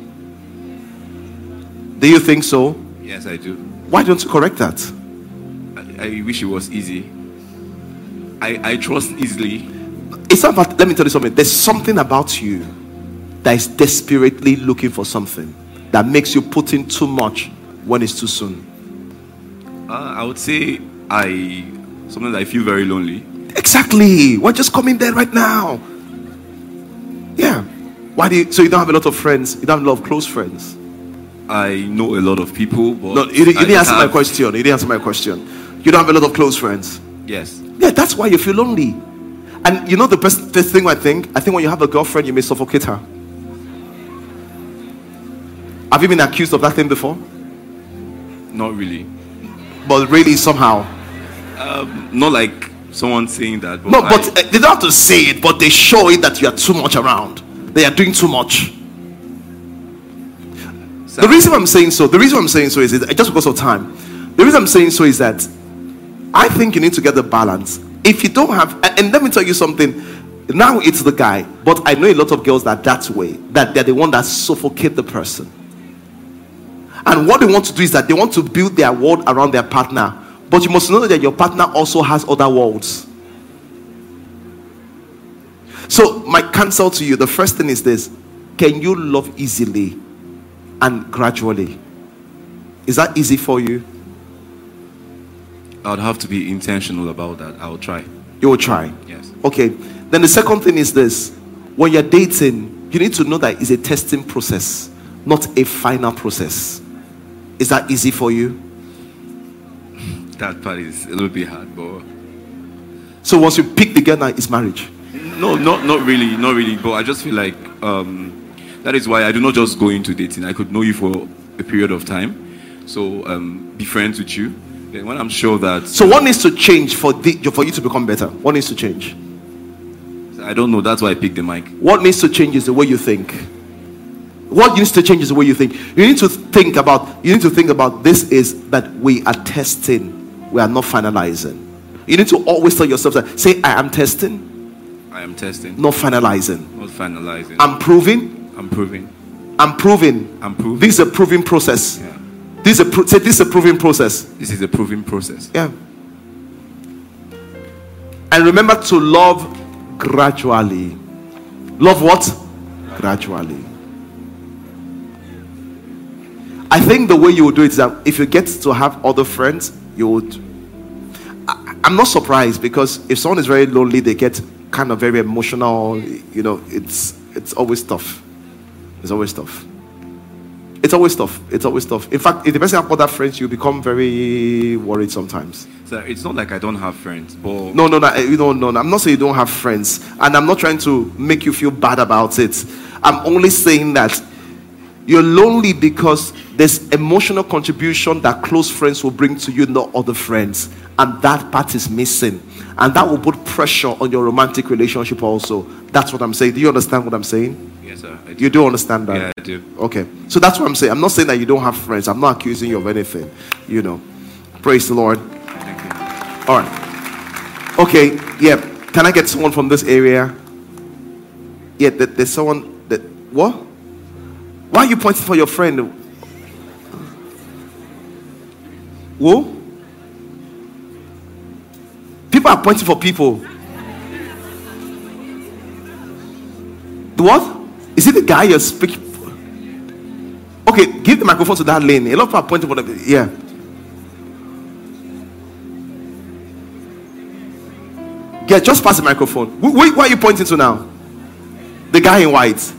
Do you think so? Yes, I do. Why don't you correct that? I, I wish it was easy. I, I trust easily. It's not about, let me tell you something. There's something about you that is desperately looking for something that makes you put in too much when it's too soon. Uh, I would say I sometimes I feel very lonely. Exactly. We're just coming there right now. Yeah. Why do you? So you don't have a lot of friends. You don't have a lot of close friends. I know a lot of people, but No, you, didn't- you didn't answer my question. You didn't answer my question. You don't have a lot of close friends. Yes. Yeah, that's why you feel lonely. And you know the best the thing I think? I think when you have a girlfriend, you may suffocate her. Have you been accused of that thing before? Not really. But really, somehow. Not like someone saying that. But No, I- but uh, they don't have to say it, but they show it that you are too much around. They are doing too much. The reason I'm saying so, the reason I'm saying so is, is just because of time. The reason I'm saying so is that I think you need to get the balance. If you don't have, and, and let me tell you something. Now it's the guy, but I know a lot of girls that that way, that they're the one that suffocate the person. And what they want to do is that they want to build their world around their partner. But you must know that your partner also has other worlds. So, my counsel to you the first thing is this Can you love easily and gradually? Is that easy for you? I would have to be intentional about that. I'll try. You will try. Yes. Okay. Then the second thing is this when you're dating, you need to know that it's a testing process, not a final process. Is that easy for you? That part is a little bit hard, but So once you pick the girl now, it's marriage. no, not not really, not really. But I just feel like um, that is why I do not just go into dating. I could know you for a period of time, so um, be friends with you. Then when I'm sure that So what needs to change for the, for you to become better? What needs to change? I don't know, that's why I picked the mic. What needs to change is the way you think. What needs to change is the way you think. You need to think about you need to think about this is that we are testing, we are not finalizing. You need to always tell yourself that say I am testing, I am testing, not finalizing. not finalizing. I'm proving, I'm proving. I'm proving. I'm proving. This is a proving process. Yeah. This is a pro- say this is a proving process. This is a proving process. Yeah. And remember to love gradually. Love what? Gradually. I think the way you would do it is that if you get to have other friends, you would. I, I'm not surprised because if someone is very lonely, they get kind of very emotional. You know, it's it's always tough. It's always tough. It's always tough. It's always tough. In fact, if the person have other friends, you become very worried sometimes. So it's not like I don't have friends, but No, no, no, eh, you don't, no, no. I'm not saying you don't have friends, and I'm not trying to make you feel bad about it. I'm only saying that you're lonely because there's emotional contribution that close friends will bring to you, not other friends, and that part is missing, and that will put pressure on your romantic relationship. Also, that's what I'm saying. Do you understand what I'm saying? yes, sir. Do. You do understand that? Yeah, I do. Okay. So that's what I'm saying. I'm not saying that you don't have friends. I'm not accusing you of anything. You know. Praise the Lord. Thank you. All right. Okay. Yeah. Can I get someone from this area? Yeah. There's someone that. What? Why are you pointing for your friend? Who? People are pointing for people. The what? Is it the guy you're speaking? For? Okay, give the microphone to that lane. A lot of people are pointing for the. Yeah. Yeah, just pass the microphone. Wh- wh- where are you pointing to now? The guy in white.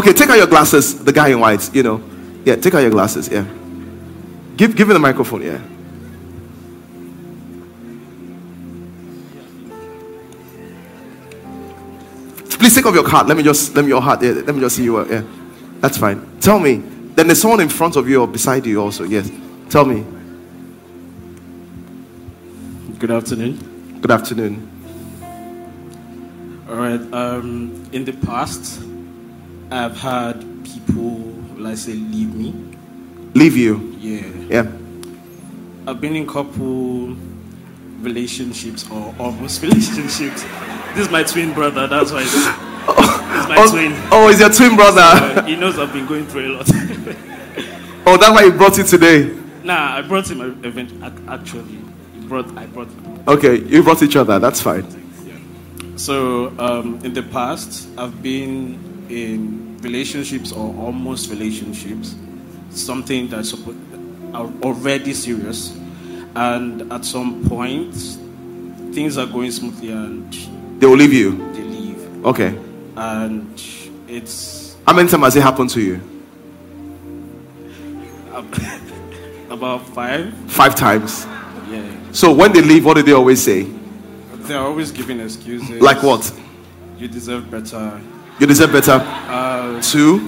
Okay, take out your glasses. The guy in white, you know. Yeah, take out your glasses. Yeah. Give give him the microphone. Yeah. Please take off your card. Let me just let me your heart. Yeah, let me just see you. uh, Yeah, that's fine. Tell me. Then there's someone in front of you or beside you also. Yes. Tell me. Good afternoon. Good afternoon. All right. Um, in the past, I've had people, let's say, leave me. Leave you. Yeah. Yeah. I've been in couple relationships or almost relationships. This is my twin brother. That's why. It's, is my Oh, twin. oh, it's your twin brother. Uh, he knows I've been going through a lot. Oh, that's why you brought it today. nah, I brought him event. Actually, he brought. I brought. Him. Okay, you brought each other. That's fine. So um, in the past, I've been in relationships or almost relationships, something that's already serious, and at some point, things are going smoothly and They will leave you. they leave, Okay. and it's How many times has it happened to you? about five. Five times. Yeah, So when they leave, what do they always say? they're always giving excuses. Like what? You deserve better. You deserve better. Uh, Two.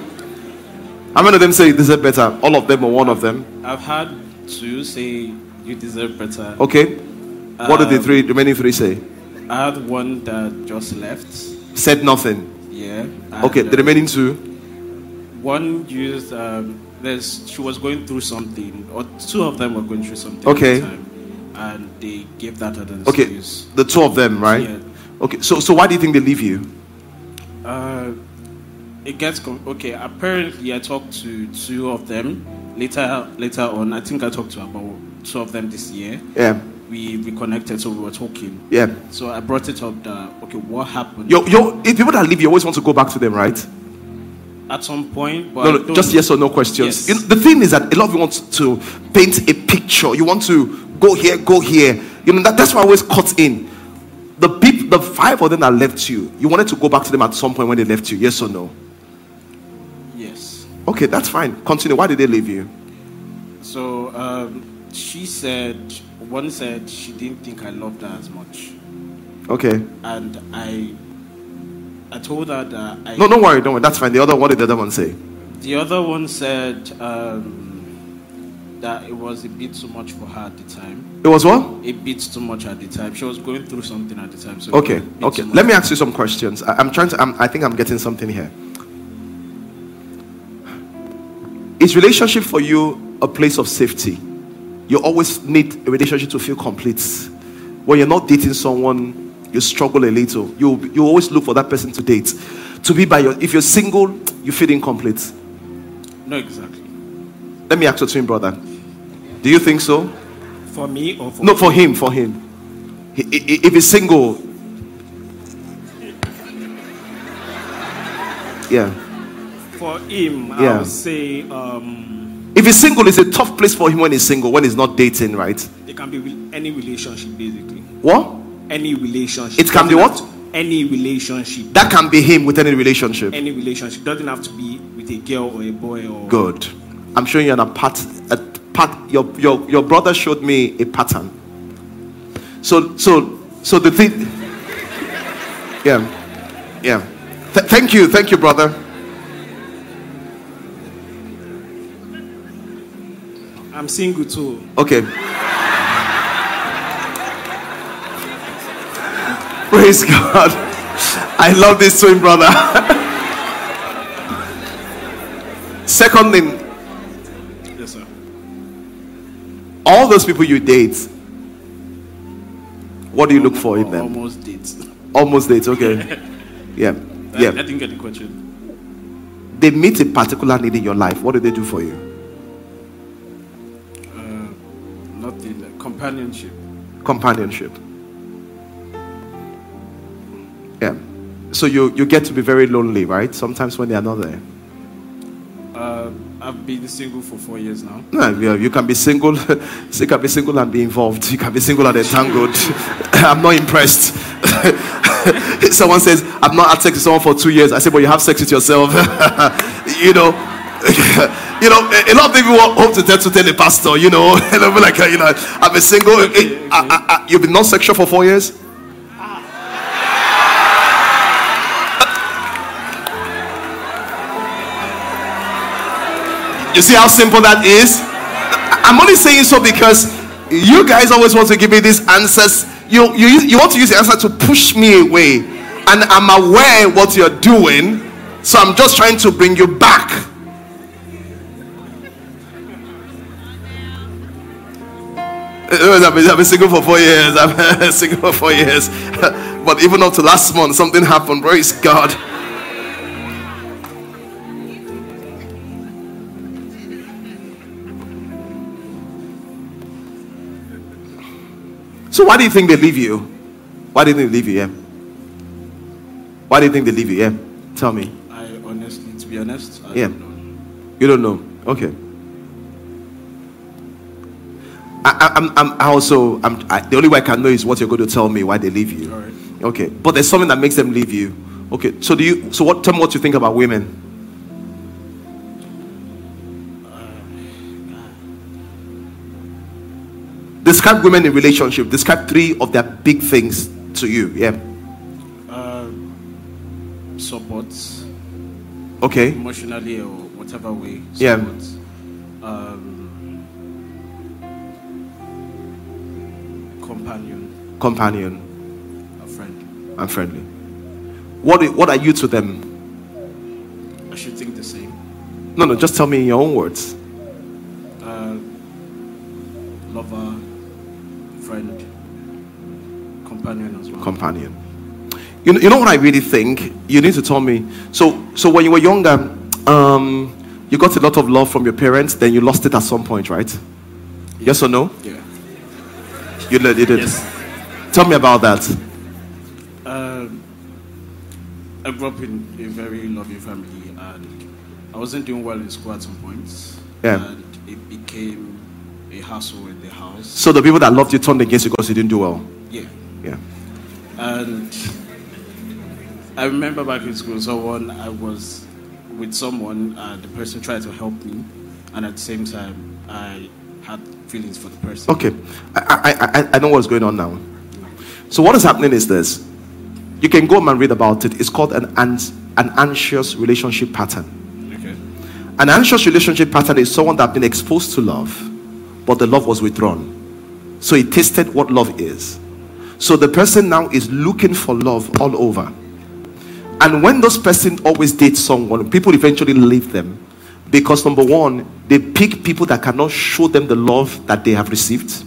How many of them say you deserve better? All of them or one of them? I've had two say you deserve better. Okay. What did the Um, three remaining three say? I had one that just left. Said nothing. Yeah. Okay, the uh, remaining two. One used. Um, there's. She was going through something, or two of them were going through something. Okay. At the time, and they gave that as an Okay, excuse. the two of them, right? Yeah. Okay, so so why do you think they leave you? Uh, it gets com- okay. Apparently, I talked to two of them later. Later on, I think I talked to about two of them this year. Yeah, We reconnected, so we were talking. yeah. So I brought it up that okay, what happened? Yo, yo, if people that leave you always want to go back to them, right? At some point, but No, no, just yes or no questions. Yes. You know, the thing is that a lot of you want to paint a picture. You want to go here, go here. You know that, that's why I always cut in. The people, the five of them that left you, you wanted to go back to them at some point when they left you. Yes or no? Yes. Okay, that's fine. Continue. Why did they leave you? So um, she said, one said she didn't think I loved her as much, Okay. and I, I told her that I. No, don't worry, don't worry. That's fine. The other, what did the other one say? The other one said um, that it was a bit too much for her at the time. It was what? A bit too much at the time. She was going through something at the time. So Okay, was a bit okay. Let me ask you some questions. I, I'm trying to. I'm, I think I'm getting something here. Is relationship for you a place of safety? You always need a relationship to feel complete. When you're not dating someone, you struggle a little. You you always look for that person to date, to be by your. If you're single, you feel incomplete. No, exactly. Let me ask your twin brother. Do you think so? For me or for No, for him, for him. He- i- If he's single, yeah. for him, Yeah. I would say um, If he's single, it's a tough place for him when he's single, when he's not dating, right? it can be any relationship basically. What? Any relationship. It can be what? Any relationship. That can be him with any relationship. Any relationship doesn't have to be with a girl or a boy or. Good. I'm showing you an apart, a Your your your brother showed me a pattern. So so so the thing. Yeah, yeah. Th- thank you, thank you, brother. I'm single too. Okay. Praise God. I love this twin brother. Second thing, all those people you date, what do you look for in them? Almost dates. Almost dates, okay. Yeah, I, I yeah. didn't get the question. They meet a particular need in your life. What do they do for you? Uh, nothing. Like companionship. Companionship. Yeah. So you you get to be very lonely, right? Sometimes when they are not there. Uh, I've been single for four years now. No, you, can be single. you can be single and be involved. You can be single and entangled. I'm not impressed. someone says, "I've not had sex with someone for two years." I say, "But you have sex with yourself." you know, you know. A lot of people hope to tell to tell a pastor. You know, and they'll be like, you know, I've been single. Eh, uh, uh, uh, you've been non-sexual for four years. You see how simple that is? I'm only saying so because you guys always want to give me these answers. You, you, you want to use the answer to push me away. And I'm aware what you're doing. So I'm just trying to bring you back. Eh, eh, I've been, I've been single for four years. I've been single for four years. but even up to last month, something happened. Praise God. So why do you think they leave you? Why do you think they leave you? Yeah. Why do you think they leave you? Yeah. Tell me. I honestly, to be honest, I Yeah. don't know. You don't know. Okay. I, I, I'm, I'm I also, I'm, I, the only way I can know is what you're going to tell me why they leave you. All right. Okay. But there's something that makes them leave you. Okay. So do you? So what? Tell me what you think about women. Describe women in relationship. Describe three of their big things to you. Yeah. Uh, support, Okay. emotionally or whatever way. Yeah. Support. Um, companion, Companion a friend. and friendly. What? What are you to them? I should think the same. No, no. Just tell me in your own words. Uh, lover, companion as well. companion. You know, you know what I really think? You need to tell me. So, so when you were younger, um, you got a lot of love from your parents, then you lost it at some point, right? Yes or no? yeah. You did. You did. Yes. Tell me about that. Um, I grew up in a very loving family, and I wasn't doing well in school at some points. Yeah. And it became a hassle in the house. So the people that loved you turned against you because you didn't do well. Yeah. Yeah. And I remember back in school, someone I was with someone, and the person tried to help me, and at the same time, I had feelings for the person. Okay. I, I, I, I know what's going on now. So what is happening is this. You can go and read about it. It's called an, ans- an anxious relationship pattern. Okay. An anxious relationship pattern is someone that has been exposed to love, but the love was withdrawn. So he tasted what love is. So the person now is looking for love all over. And when those person always date someone, people eventually leave them because number one, they pick people that cannot show them the love that they have received.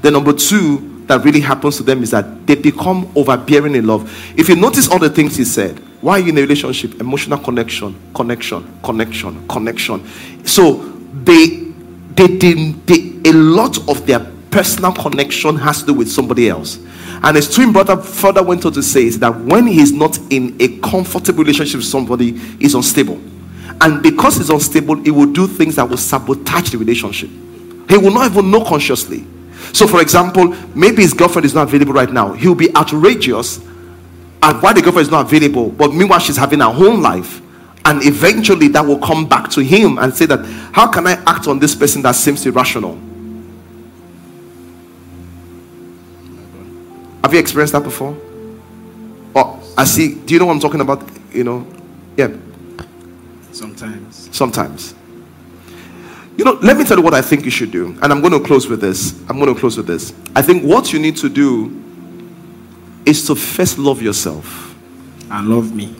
Then number two, that really happens to them is that they become overbearing in love. If you notice all the things he said, why are you in a relationship? Emotional connection, connection, connection, connection. So they they didn't they, a lot of their personal connection has to do with somebody else. And his twin brother further went on to say is that when he's not in a comfortable relationship with somebody, he's unstable. And because he's unstable, he will do things that will sabotage the relationship. He will not even know consciously. So, for example, maybe his girlfriend is not available right now. He'll be outrageous at why the girlfriend is not available, but meanwhile, she's having her own life. And eventually, that will come back to him and say that, How can I act on this person that seems irrational? Have you experienced that before? Or I see, do you know what I'm talking about? You know, yeah, Sometimes. sometimes. You know, let me tell you what I think you should do. And I'm going to close with this. I'm going to close with this. I think what you need to do is to first love yourself. And love me.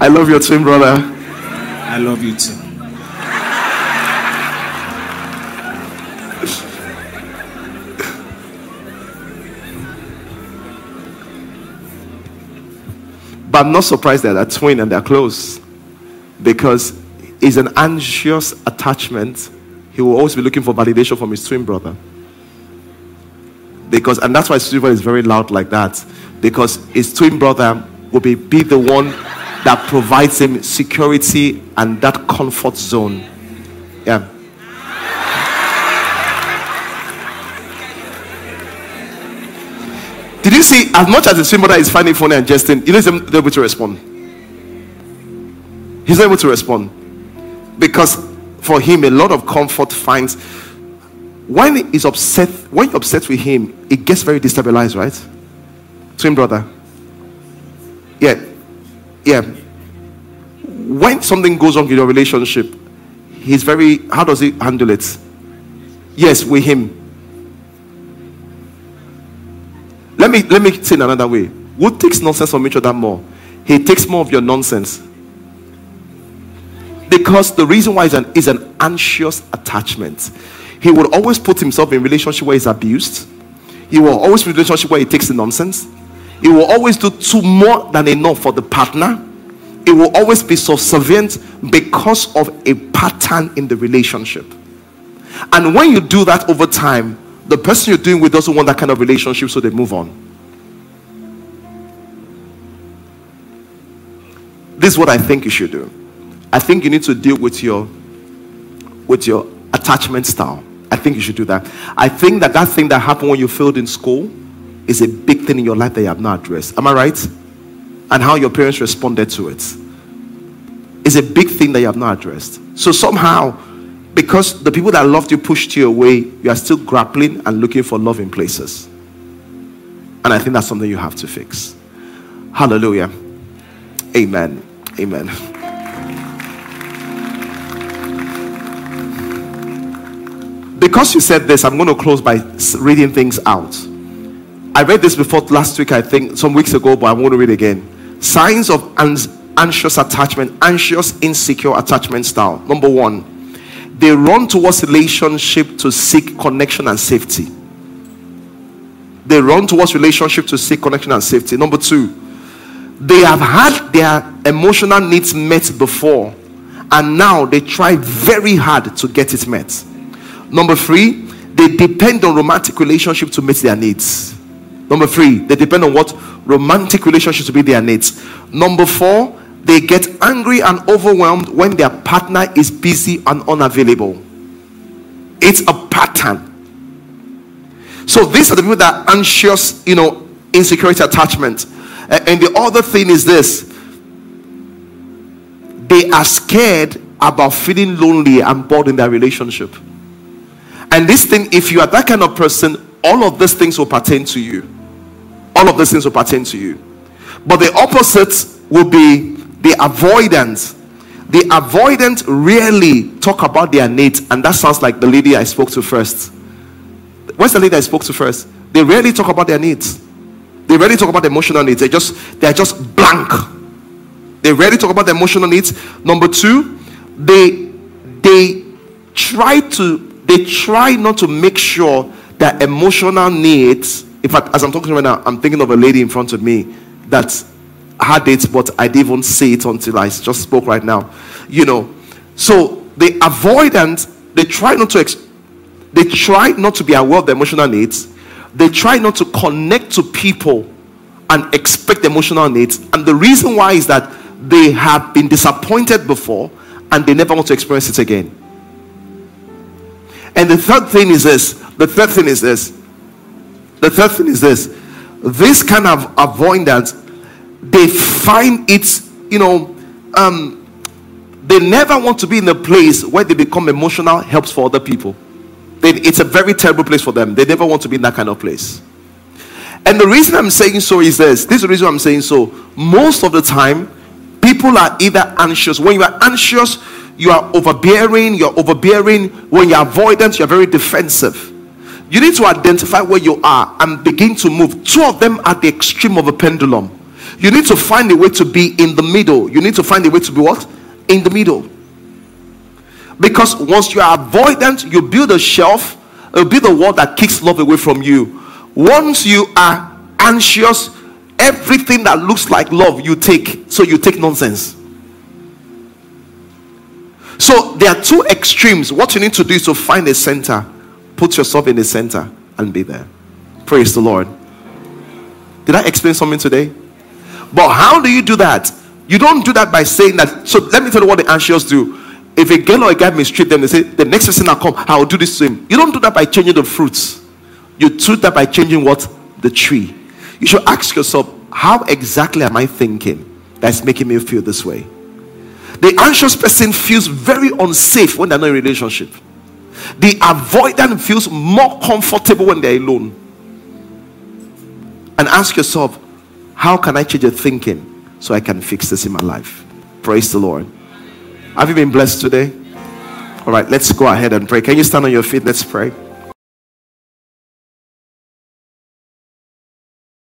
I love your twin brother. I love you too. But I'm not surprised that they're twin and they're close because it's an anxious attachment. He will always be looking for validation from his twin brother. Because, and that's why brother is very loud like that. Because his twin brother will be, be the one that provides him security and that comfort zone. Yeah. Did you see, as much as the twin brother is finding funny and jesting, know he's not able to respond. He's not able to respond. Because for him, a lot of comfort finds when he's upset, when you're upset with him, it gets very destabilized, right? Twin brother. Yeah. yeah. When something goes wrong in your relationship, he's very, how does he handle it? Yes, with him. Let me let me say in another way. Who takes nonsense from each other more? He takes more of your nonsense. Because the reason why is an is an anxious attachment. He will always put himself in relationship where he's abused. He will always be in relationship where he takes the nonsense. He will always do too more than enough for the partner. It will always be subservient because of a pattern in the relationship. And when you do that over time, the person you're doing with doesn't want that kind of relationship, so they move on. This is what I think you should do. I think you need to deal with your with your attachment style. I think you should do that. I think that that thing that happened when you failed in school is a big thing in your life that you have not addressed. Am I right? And how your parents responded to it is a big thing that you have not addressed. So somehow, because the people that loved you pushed you away, you are still grappling and looking for love in places. And I think that's something you have to fix. Hallelujah. Amen. Amen. Because you said this, I'm going to close by reading things out. I read this before last week, I think, some weeks ago, but I want to read again. Signs of anxious attachment, anxious, insecure attachment style. Number one, they run towards relationship to seek connection and safety. They run towards relationship to seek connection and safety. Number two, they have had their emotional needs met before, and now they try very hard to get it met. Number three, they depend on romantic relationship to meet their needs. Number three, they depend on what romantic relationship to be their needs. Number four, they get angry and overwhelmed when their partner is busy and unavailable. It's a pattern. So these are the people that are anxious, you know, insecurity attachment. And the other thing is this they are scared about feeling lonely and bored in their relationship. And this thing, if you are that kind of person, all of these things will pertain to you all of these things will pertain to you. But the opposite will be the avoidant. The avoidant rarely talk about their needs, and that sounds like the lady I spoke to first. Where's the lady I spoke to first? They rarely talk about their needs. They rarely talk about the emotional needs. They just they are just blank. They rarely talk about the emotional needs. Number two, they they try to they try not to make sure that emotional needs in fact, as I'm talking right now, I'm thinking of a lady in front of me that had it, but I didn't even see it until I just spoke right now. You know, so they avoid and they try not to, ex- they try not to be aware of the emotional needs. They try not to connect to people and expect emotional needs. And the reason why is that they have been disappointed before and they never want to experience it again. And the third thing is this the third thing is this the third thing is this this kind of avoidance, they find it, you know, um, they never want to be in a place where they become emotional helps for other people. They, it's a very terrible place for them. They never want to be in that kind of place. And the reason I'm saying so is this this is the reason I'm saying so. Most of the time, people are either anxious. When you are anxious, you are overbearing, you're overbearing. When you're avoidant, you're very defensive. You need to identify where you are and begin to move. Two of them at the extreme of a pendulum. You need to find a way to be in the middle. You need to find a way to be what? In the middle. Because once you are avoidant, you build a shelf, it'll be the wall that kicks love away from you. Once you are anxious, everything that looks like love you take. So you take nonsense. So there are two extremes. What you need to do is to find a center Put yourself in the center and be there. Praise the Lord. Did I explain something today? But how do you do that? You don't do that by saying that. So let me tell you what the anxious do. If a girl or a guy mistreat them, they say, the next person I come, I will do this to him. You don't do that by changing the fruits. You do that by changing what? The tree. You should ask yourself, how exactly am I thinking that's making me feel this way? The anxious person feels very unsafe when they're not in a relationship. The avoidant feels more comfortable when they're alone. And ask yourself, how can I change your thinking? so I can fix this in my life. Praise the Lord. Have you been blessed today? All right, let's go ahead and pray. Can you stand on your feet? Let's pray.